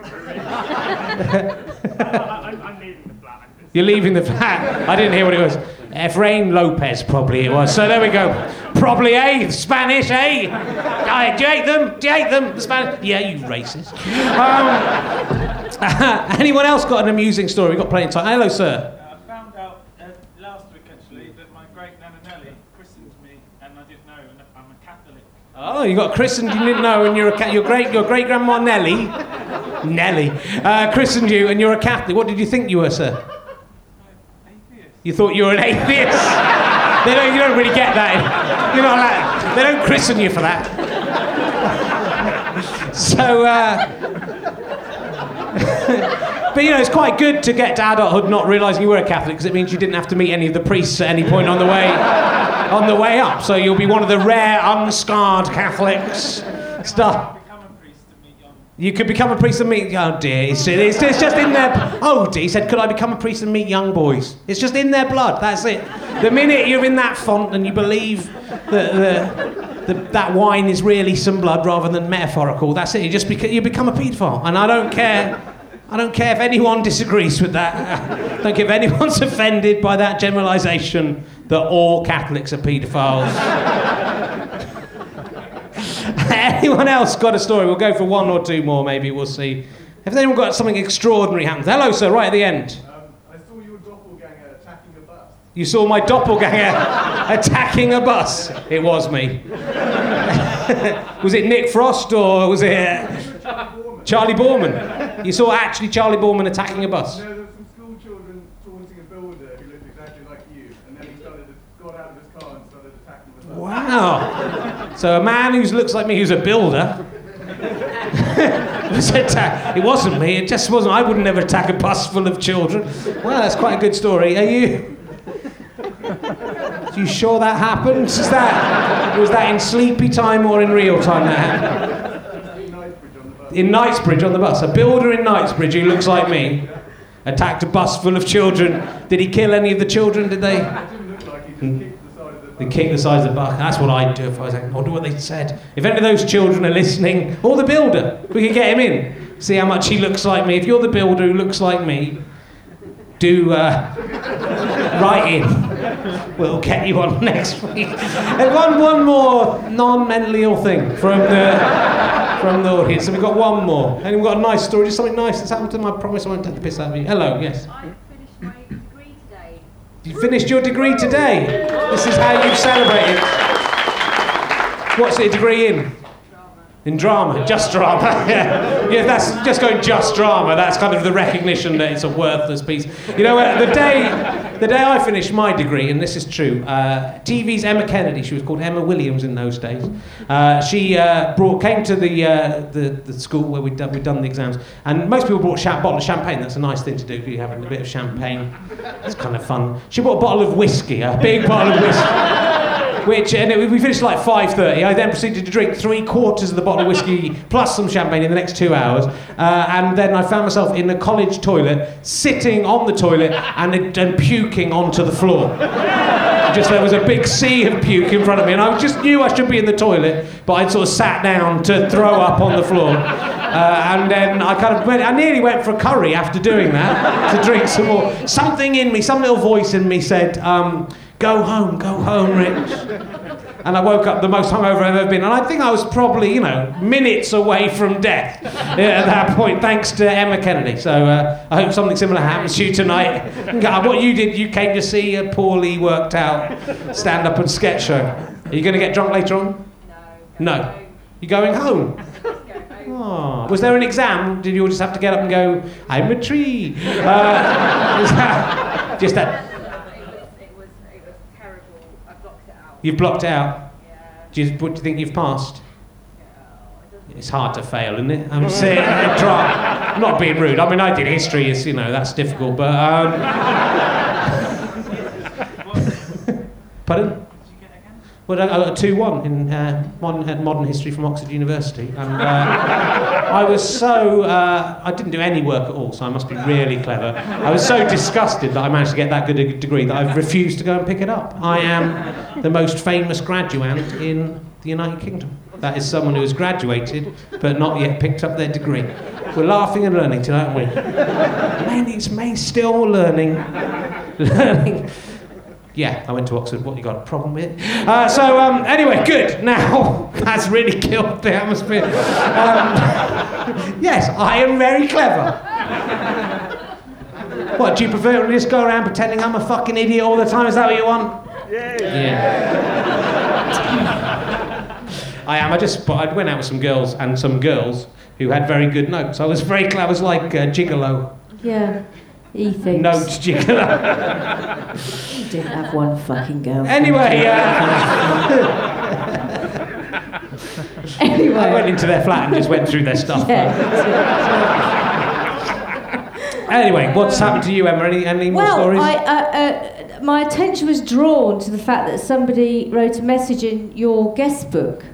I, I'm, I'm leaving the flat. I'm just- You're leaving the flat. I didn't hear what it was. Ephraim Lopez, probably it was. So there we go. Probably, eh? Spanish, eh? Uh, do you hate them? Do you hate them? The Spanish? Yeah, you racist. Um, anyone else got an amusing story? We've got plenty of time. Hello, sir. I found out last week actually that my great nana Nelly christened me, and I didn't know, I'm a Catholic. Oh, you got christened, you didn't know, and you're a ca- your great your great grandma Nellie, Nellie, uh, christened you, and you're a Catholic. What did you think you were, sir? Atheist. You thought you were an atheist. They don't, you don't really get that. You're not allowed. They don't christen you for that. so, uh, but you know, it's quite good to get to adulthood not realizing you were a Catholic because it means you didn't have to meet any of the priests at any point on the way on the way up. So you'll be one of the rare unscarred Catholics. Stuff. Become a priest to meet young. You could become a priest and meet. Oh dear, it's, it's, it's just in their. Oh dear, he said, could I become a priest and meet young boys? It's just in their blood. That's it. The minute you're in that font and you believe that the, the, that wine is really some blood rather than metaphorical, that's it. You just beca- you become a paedophile, and I don't care. I don't care if anyone disagrees with that. I don't care if anyone's offended by that generalisation that all Catholics are paedophiles. Anyone else got a story? We'll go for one or two more, maybe. We'll see. Have anyone got something extraordinary happen? Hello, sir, right at the end. I saw your doppelganger attacking a bus. You saw my doppelganger attacking a bus. It was me. was it Nick Frost or was it uh, Charley Boorman? You saw actually Charley Boorman attacking a bus. No, there were some school children taunting a builder who looked exactly like you, and then he started to, got out of his car and started attacking the bus. Wow. So a man who looks like me, who's a builder, was attack- It wasn't me. It just wasn't. I would never attack a bus full of children. Well, that's quite a good story. Are you? Are you sure that happened? Is that was that in sleepy time or in real time? That happened? In Knightsbridge on the bus. A builder in Knightsbridge who looks like me attacked a bus full of children. Did he kill any of the children? Did they? They kick the size of the buck. That's what I'd do if I was like, I'll do what they said. If any of those children are listening, or the builder, we could get him in. See how much he looks like me. If you're the builder who looks like me, do uh, write in. We'll get you on next week. And one, one more non-mentally ill thing from the from the audience. So we've got one more. Anyone got a nice story? Just something nice that's happened to them? I promise I won't take the piss out of you. Hello, yes. I finished my degree today. You finished your degree today. This is how you've celebrated. What's your degree in? In drama, just drama. yeah. yeah, that's just going just drama. That's kind of the recognition that it's a worthless piece. You know, uh, the day, the day I finished my degree, and this is true. Uh, TV's Emma Kennedy, she was called Emma Williams in those days. Uh, she uh, brought came to the, uh, the the school where we'd done, we'd done the exams, and most people brought a bottle of champagne. That's a nice thing to do. You having a bit of champagne. It's kind of fun. She brought a bottle of whiskey, a big bottle of whiskey. Which, and it- we finished at like 5.30. I then proceeded to drink three quarters of the bottle of whiskey plus some champagne in the next two hours. Uh, and then I found myself in a college toilet, sitting on the toilet and, and puking onto the floor. just there was a big sea of puke in front of me, and I just knew I should be in the toilet, but I'd sort of sat down to throw up on the floor. Uh, and then I kind of went, I nearly went for a curry after doing that to drink some more. Something in me, some little voice in me said, um, Go home, go home, Rich. And I woke up the most hungover I've ever been. And I think I was probably, you know, minutes away from death at that point, thanks to Emma Kennedy. So uh, I hope something similar happens to you tonight. What you did, you came to see a poorly worked out stand up and sketch show. Are you going to get drunk later on? No. No. You going home? Oh. Was there an exam? Did you all just have to get up and go, I'm a tree? Uh, that- just that. You've blocked out. Do you, what do you think you've passed? It's hard to fail, isn't it? I'm saying, try. I'm not being rude. I mean, I did history. It's you know that's difficult, but um, pardon. Well, I I a two-one in uh, modern, uh, modern history from Oxford University, and uh, I was so uh, I didn't do any work at all, so I must be really clever. I was so disgusted that I managed to get that good a degree that I've refused to go and pick it up. I am the most famous graduate in the United Kingdom. That is someone who has graduated but not yet picked up their degree. We're laughing and learning tonight, aren't we? Man, it's me still learning, learning. Yeah, I went to Oxford. What you got a problem with? it? Uh, so um, anyway, good. Now that's really killed the atmosphere. Um, yes, I am very clever. What do you prefer to just go around pretending I'm a fucking idiot all the time? Is that what you want? Yeah. yeah. I am. I just but I went out with some girls and some girls who had very good notes. I was very clever. I was like uh, gigolo. Yeah. He thinks. Notes. You didn't have one fucking girl. Anyway, uh, Anyway. I went into their flat and just went through their stuff. Anyway, what's happened to you, Emma? Any, any more Well, stories? I, uh, uh, my attention was drawn to the fact that somebody wrote a message in your guest book,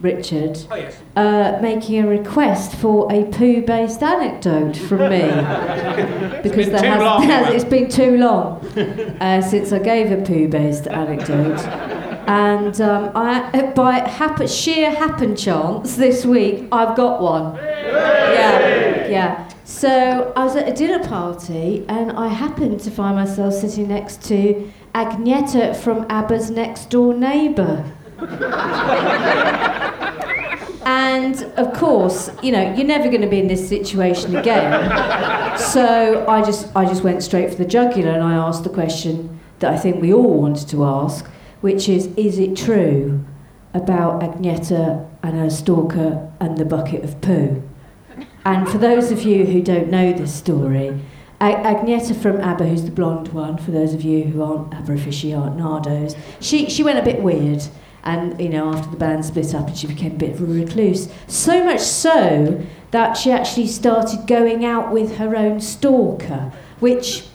Richard, Oh, yes. uh, making a request for a poo-based anecdote from me. because been there too has, long, has- it's been too long uh, since I gave a poo-based anecdote. And um, I, by happen, sheer happen chance this week, I've got one. Yeah, yeah. So I was at a dinner party and I happened to find myself sitting next to Agneta from ABBA's next door neighbour. And of course, you know, you're never going to be in this situation again. So I just, I just went straight for the jugular and I asked the question that I think we all wanted to ask, which is, is it true about Agneta and her stalker and the bucket of poo? And for those of you who don't know this story, Agneta from ABBA, who's the blonde one, for those of you who aren't ABBA aficionados, she, she went a bit weird. And, you know, after the band split up and she became a bit of a recluse. So much so that she actually started going out with her own stalker, which,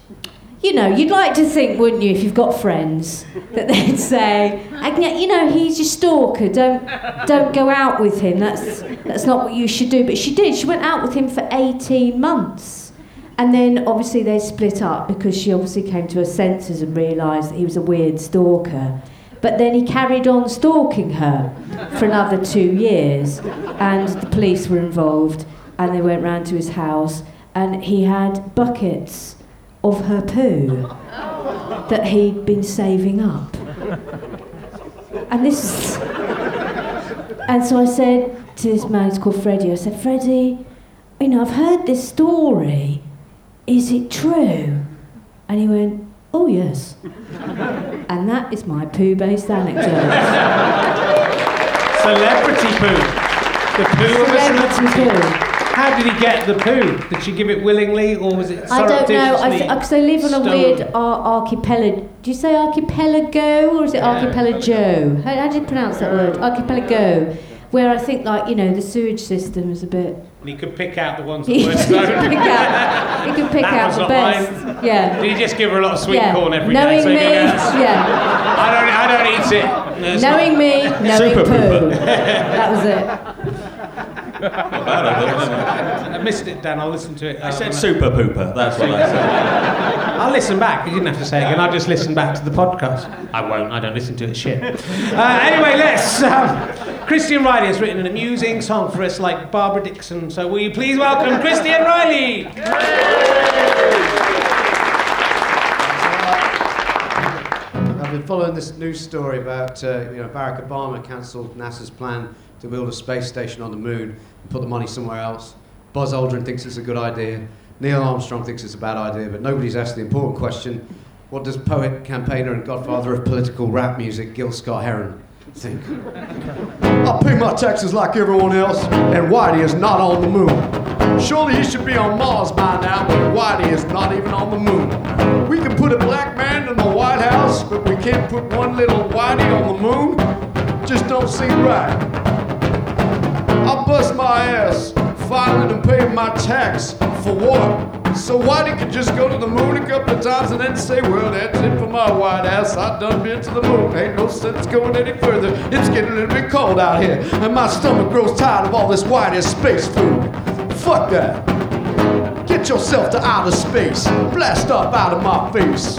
you know, you'd like to think, wouldn't you, if you've got friends, that they'd say, you know, he's your stalker, don't, don't go out with him, that's, that's not what you should do. But she did, she went out with him for 18 months. And then obviously they split up because she obviously came to her senses and realised that he was a weird stalker. But then he carried on stalking her for another two years, and the police were involved, and they went round to his house, and he had buckets of her poo that he'd been saving up. And this and so I said to this man, he's called Freddie, I said, Freddie, you know, I've heard this story. Is it true? And he went, Oh, yes. and that is my poo based anecdote. Celebrity poo. The poo of a Celebrity poo. How did he get the poo? Did she give it willingly, or was it I don't know, surreptitiously because they live on a weird ar- archipelago. Do you say archipelago or is it archipelago? How, how do you pronounce that word? Archipelago. Where I think, like, you know, the sewage system is a bit. And he could pick out the ones that He weren't pick out, he could pick That out the best. mine. Yeah. Did he just give her a lot of sweet yeah. corn every day? Knowing so he me, goes, yeah. I don't, I don't eat it. No, Knowing me, knowing Super poo. poo. that was it. I missed it, Dan. I'll listen to it. I uh, said super pooper. That's what I said. I'll listen back. You didn't have to say it again. I'll just listen back to the podcast. I won't. I don't listen to it. Shit. Uh, anyway, let's. Um, Christian Reilly has written an amusing song for us, like Barbara Dickson. So will you please welcome Christian Reilly? I've been following this news story about uh, you know Barack Obama cancelled NASA's plan to build a space station on the moon and put the money somewhere else. Buzz Aldrin thinks it's a good idea. Neil Armstrong thinks it's a bad idea, but nobody's asked the important question: What does poet, campaigner, and godfather of political rap music Gil Scott Heron think? I pay my taxes like everyone else, and Whitey is not on the moon. Surely he should be on Mars by now, but Whitey is not even on the moon. We can put a black man in the White House, but we can't put one little Whitey on the moon. Just don't seem right. I bust my ass filing and paying my tax for what? So Whitey could just go to the moon a couple of times and then say, well, that's it for my white ass. I done been to the moon. Ain't no sense going any further. It's getting a little bit cold out here, and my stomach grows tired of all this white ass space food. Fuck that. Get yourself to outer space. Blast up out of my face.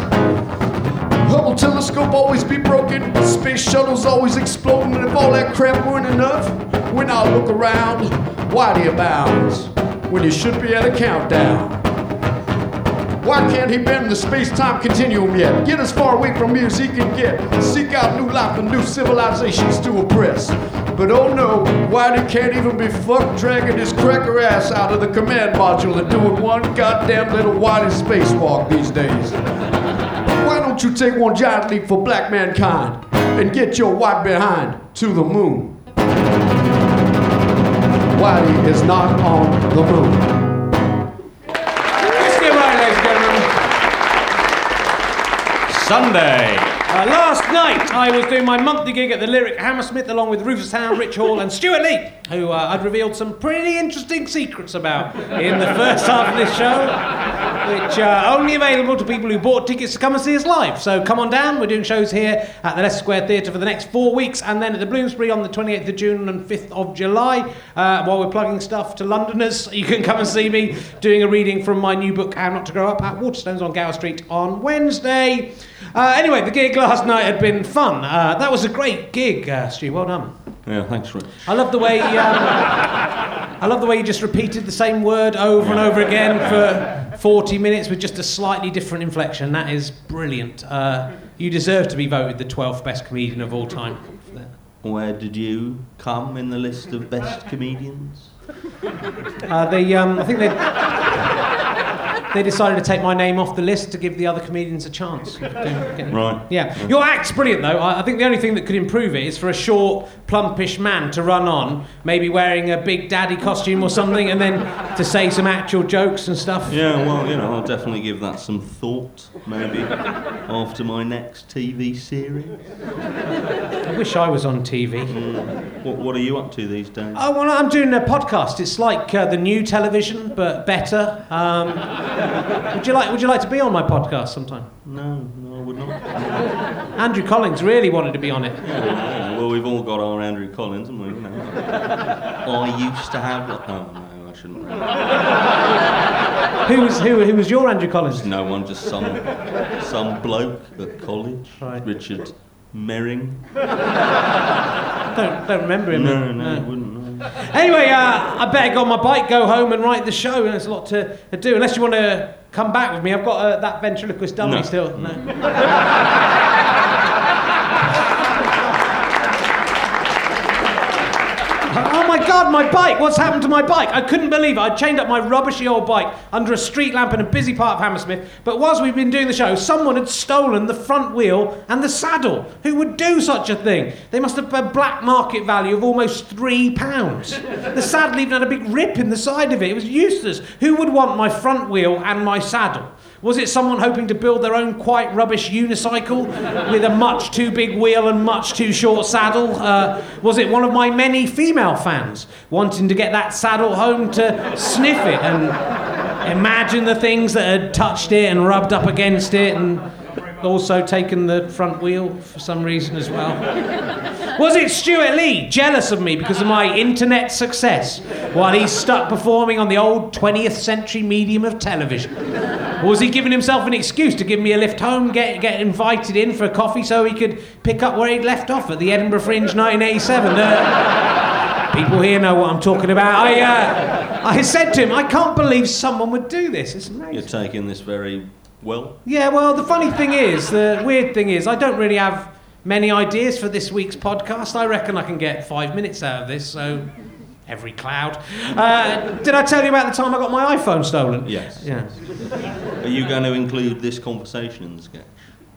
Hubble telescope always be broken. Space shuttles always exploding. And if all that crap weren't enough, when I look around, Whitey abounds. When you should be at a countdown. Why can't he bend the space-time continuum yet? Get as far away from me as he can get. Seek out new life and new civilizations to oppress. But oh no, Whitey can't even be fucked dragging his cracker ass out of the command module and doing one goddamn little Whitey spacewalk these days. Why don't you take one giant leap for black mankind and get your white behind to the moon? Whitey is not on the moon. Christian Reilly, ladies and gentlemen. Sunday. Uh, last night, I was doing my monthly gig at the Lyric Hammersmith along with Rufus Hound, Rich Hall, and Stewart Lee, who uh, I'd revealed some pretty interesting secrets about in the first half of this show, which are only available to people who bought tickets to come and see us live. So come on down, we're doing shows here at the Leicester Square Theatre for the next four weeks, and then at the Bloomsbury on the 28th of June and 5th of July. Uh, while we're plugging stuff to Londoners, you can come and see me doing a reading from my new book, How Not to Grow Up, at Waterstones on Gower Street on Wednesday. Uh, anyway, the gig last night had been fun. Uh, that was a great gig, uh, Stu. Well done. Yeah, thanks, Rich. I love the way. Um, I love the way you just repeated the same word over and over again for 40 minutes with just a slightly different inflection. That is brilliant. Uh, you deserve to be voted the 12th best comedian of all time. Where did you come in the list of best comedians? Uh, they, um, I think they. They decided to take my name off the list to give the other comedians a chance. Right. Yeah. Your act's brilliant, though. I I think the only thing that could improve it is for a short, plumpish man to run on, maybe wearing a big daddy costume or something, and then to say some actual jokes and stuff. Yeah, well, you know, I'll definitely give that some thought, maybe, after my next TV series. I wish I was on TV. What, what are you up to these days? Oh, well, I'm doing a podcast. It's like uh, the new television, but better. Um, would you like Would you like to be on my podcast sometime? No, no, I would not. Andrew Collins really wanted to be on it. Yeah, well, we've all got our Andrew Collins, haven't we? You know. I used to have. Oh no, I shouldn't. Who was who, who was your Andrew Collins? No one, just some some bloke at college, Right. Richard Herring. Don't don't remember him. No, no, you wouldn't. No. Anyway, uh, I better get on my bike, go home, and write the show. There's a lot to, to do. Unless you want to come back with me, I've got uh, that ventriloquist dummy No. still. No. Oh my god, my bike! What's happened to my bike? I couldn't believe it. I chained up my rubbishy old bike under a street lamp in a busy part of Hammersmith. But whilst we've been doing the show, someone had stolen the front wheel and the saddle. Who would do such a thing? They must have a black market value of almost three pounds. The saddle even had a big rip in the side of it. It was useless. Who would want my front wheel and my saddle? Was it someone hoping to build their own quite rubbish unicycle with a much too big wheel and much too short saddle? Uh, was it one of my many female fans wanting to get that saddle home to sniff it and imagine the things that had touched it and rubbed up against it and also taken the front wheel for some reason as well? Was it Stewart Lee jealous of me because of my internet success while he's stuck performing on the old 20th century medium of television? Or was he giving himself an excuse to give me a lift home, get, get invited in for a coffee so he could pick up where he'd left off at the Edinburgh Fringe 1987? Uh, people here know what I'm talking about. I, uh, I said to him, I can't believe someone would do this. It's amazing. You're taking this very well. Yeah, well, the funny thing is, the weird thing is, I don't really have many ideas for this week's podcast. I reckon I can get five minutes out of this, so every cloud. Uh, did I tell you about the time I got my iPhone stolen? Yes. Yeah. Are you going to include this conversation in the sketch?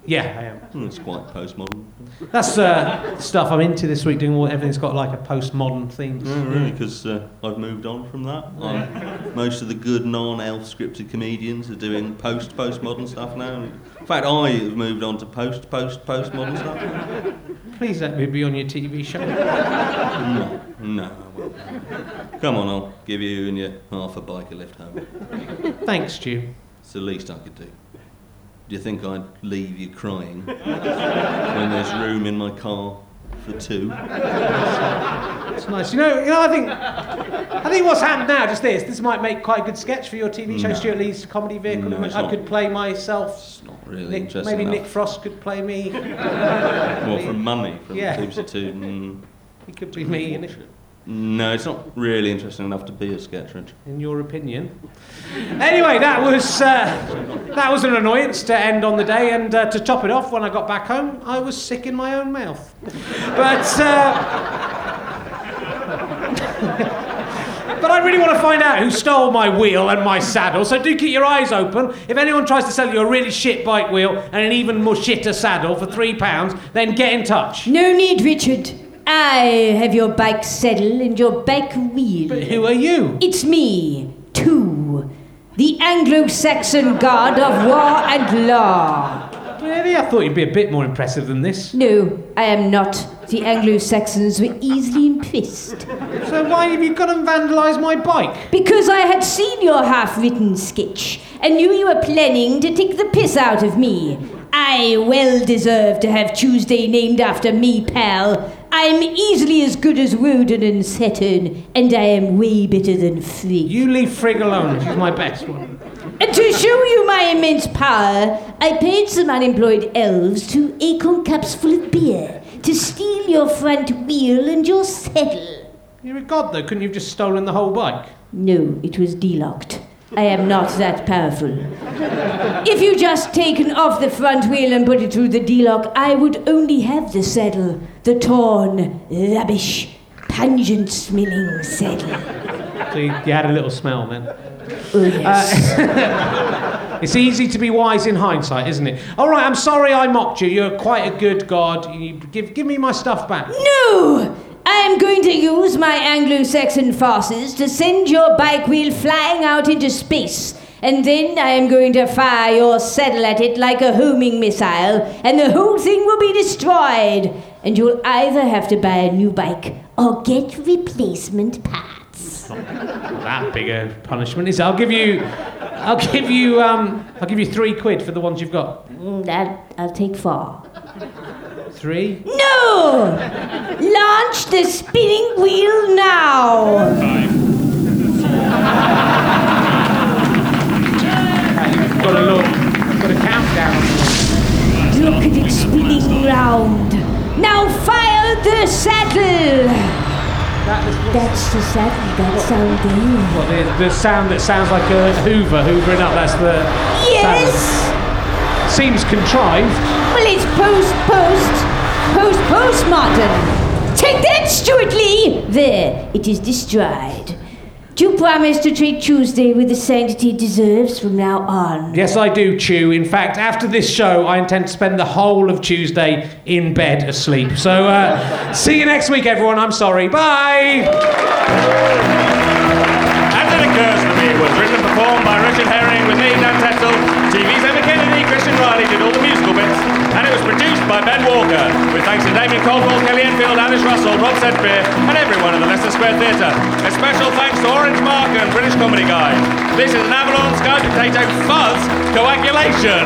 Yeah, I am. Hmm, It's quite postmodern. That's uh, stuff I'm into this week, doing all, everything's got like a postmodern theme. Oh, really? Because uh, I've moved on from that. I'm, most of the good non-elf scripted comedians are doing post-postmodern stuff now. In fact, I have moved on to post-post-postmodern stuff. Please let me be on your TV show. No, no, I won't. Come on, I'll give you and your half a bike a lift home. Thanks, Stu. It's the least I could do. Do you think I'd leave you crying when there's room in my car for two? It's nice. You know, you know, I think, I think what's happened now, just this, this might make quite a good sketch for your TV show, No. Stewart Lee's comedy vehicle. No, I not. could play myself. It's not really Nick, interesting maybe enough. Nick Frost could play me. Well, from money, from Yeah. Tips of Two. Mm, He could be me, in, it, no, it's not really interesting enough to be a sketch, Rich. in your opinion. Anyway, that was uh, that was an annoyance to end on the day, and uh, to top it off, when I got back home, I was sick in my own mouth. But. Uh, But I really want to find out who stole my wheel and my saddle, so do keep your eyes open. If anyone tries to sell you a really shit bike wheel and an even more shitter saddle for three pounds, then get in touch. No need, Richard. I have your bike saddle and your bike wheel. But who are you? It's me, too. The Anglo Saxon god of war and law. Really? I thought you'd be a bit more impressive than this. No, I am not. The Anglo Saxons were easily impressed. So why have you gone and vandalised my bike? Because I had seen your half written sketch and knew you were planning to take the piss out of me. I well deserve to have Tuesday named after me, pal. I'm easily as good as Woden and Saturn, and I am way better than Frigg. You leave Frigg alone. She's my best one. And to show you my immense power, I paid some unemployed elves to acorn cups full of beer to steal your front wheel and your saddle. You're a god, though. Couldn't you have just stolen the whole bike? No, it was D-locked. I am not that powerful. If you just taken off the front wheel and put it through the D-lock, I would only have the saddle. The torn, rubbish, pungent smelling saddle. So you, you had a little smell then. Oh, yes. Uh, it's easy to be wise in hindsight, isn't it? All right, I'm sorry I mocked you. You're quite a good god. You give, give me my stuff back. No! I am going to use my Anglo Saxon forces to send your bike wheel flying out into space. And then I am going to fire your saddle at it like a homing missile, and the whole thing will be destroyed. And you'll either have to buy a new bike or get replacement parts. That big a punishment is. I'll give you, I'll give you, um, I'll give you three quid for the ones you've got. Mm, That I'll take four. Three. No! Launch the spinning wheel now! You've got a look. You've got a countdown. Look at it spinning round. Now fire the saddle! That's the saddle, that sound there. What the, the sound that sounds like a Hoover hoovering up? That's the. Yes! sound. Seems contrived. Well, it's post, post, post, postmodern. Take that, Stewart Lee! There, it is destroyed. Do you promise to treat Tuesday with the sanctity it deserves from now on? Yes, I do, Chew. In fact, after this show, I intend to spend the whole of Tuesday in bed asleep. So, uh, see you next week, everyone. I'm sorry. Bye. As it occurs to me was written and performed by Richard Herring with me, Dan Tetsell. TV's Christian Reilly did all the musical bits. And it was produced by Ben Walker, with thanks to Damien Caldwell, Kelly Enfield, Alice Russell, Rob Sedbeer, and everyone at the Leicester Square Theatre. A special thanks to Orange Mark and British Comedy Guide. This is an Avalon Sky Potato Fuzz Coagulation.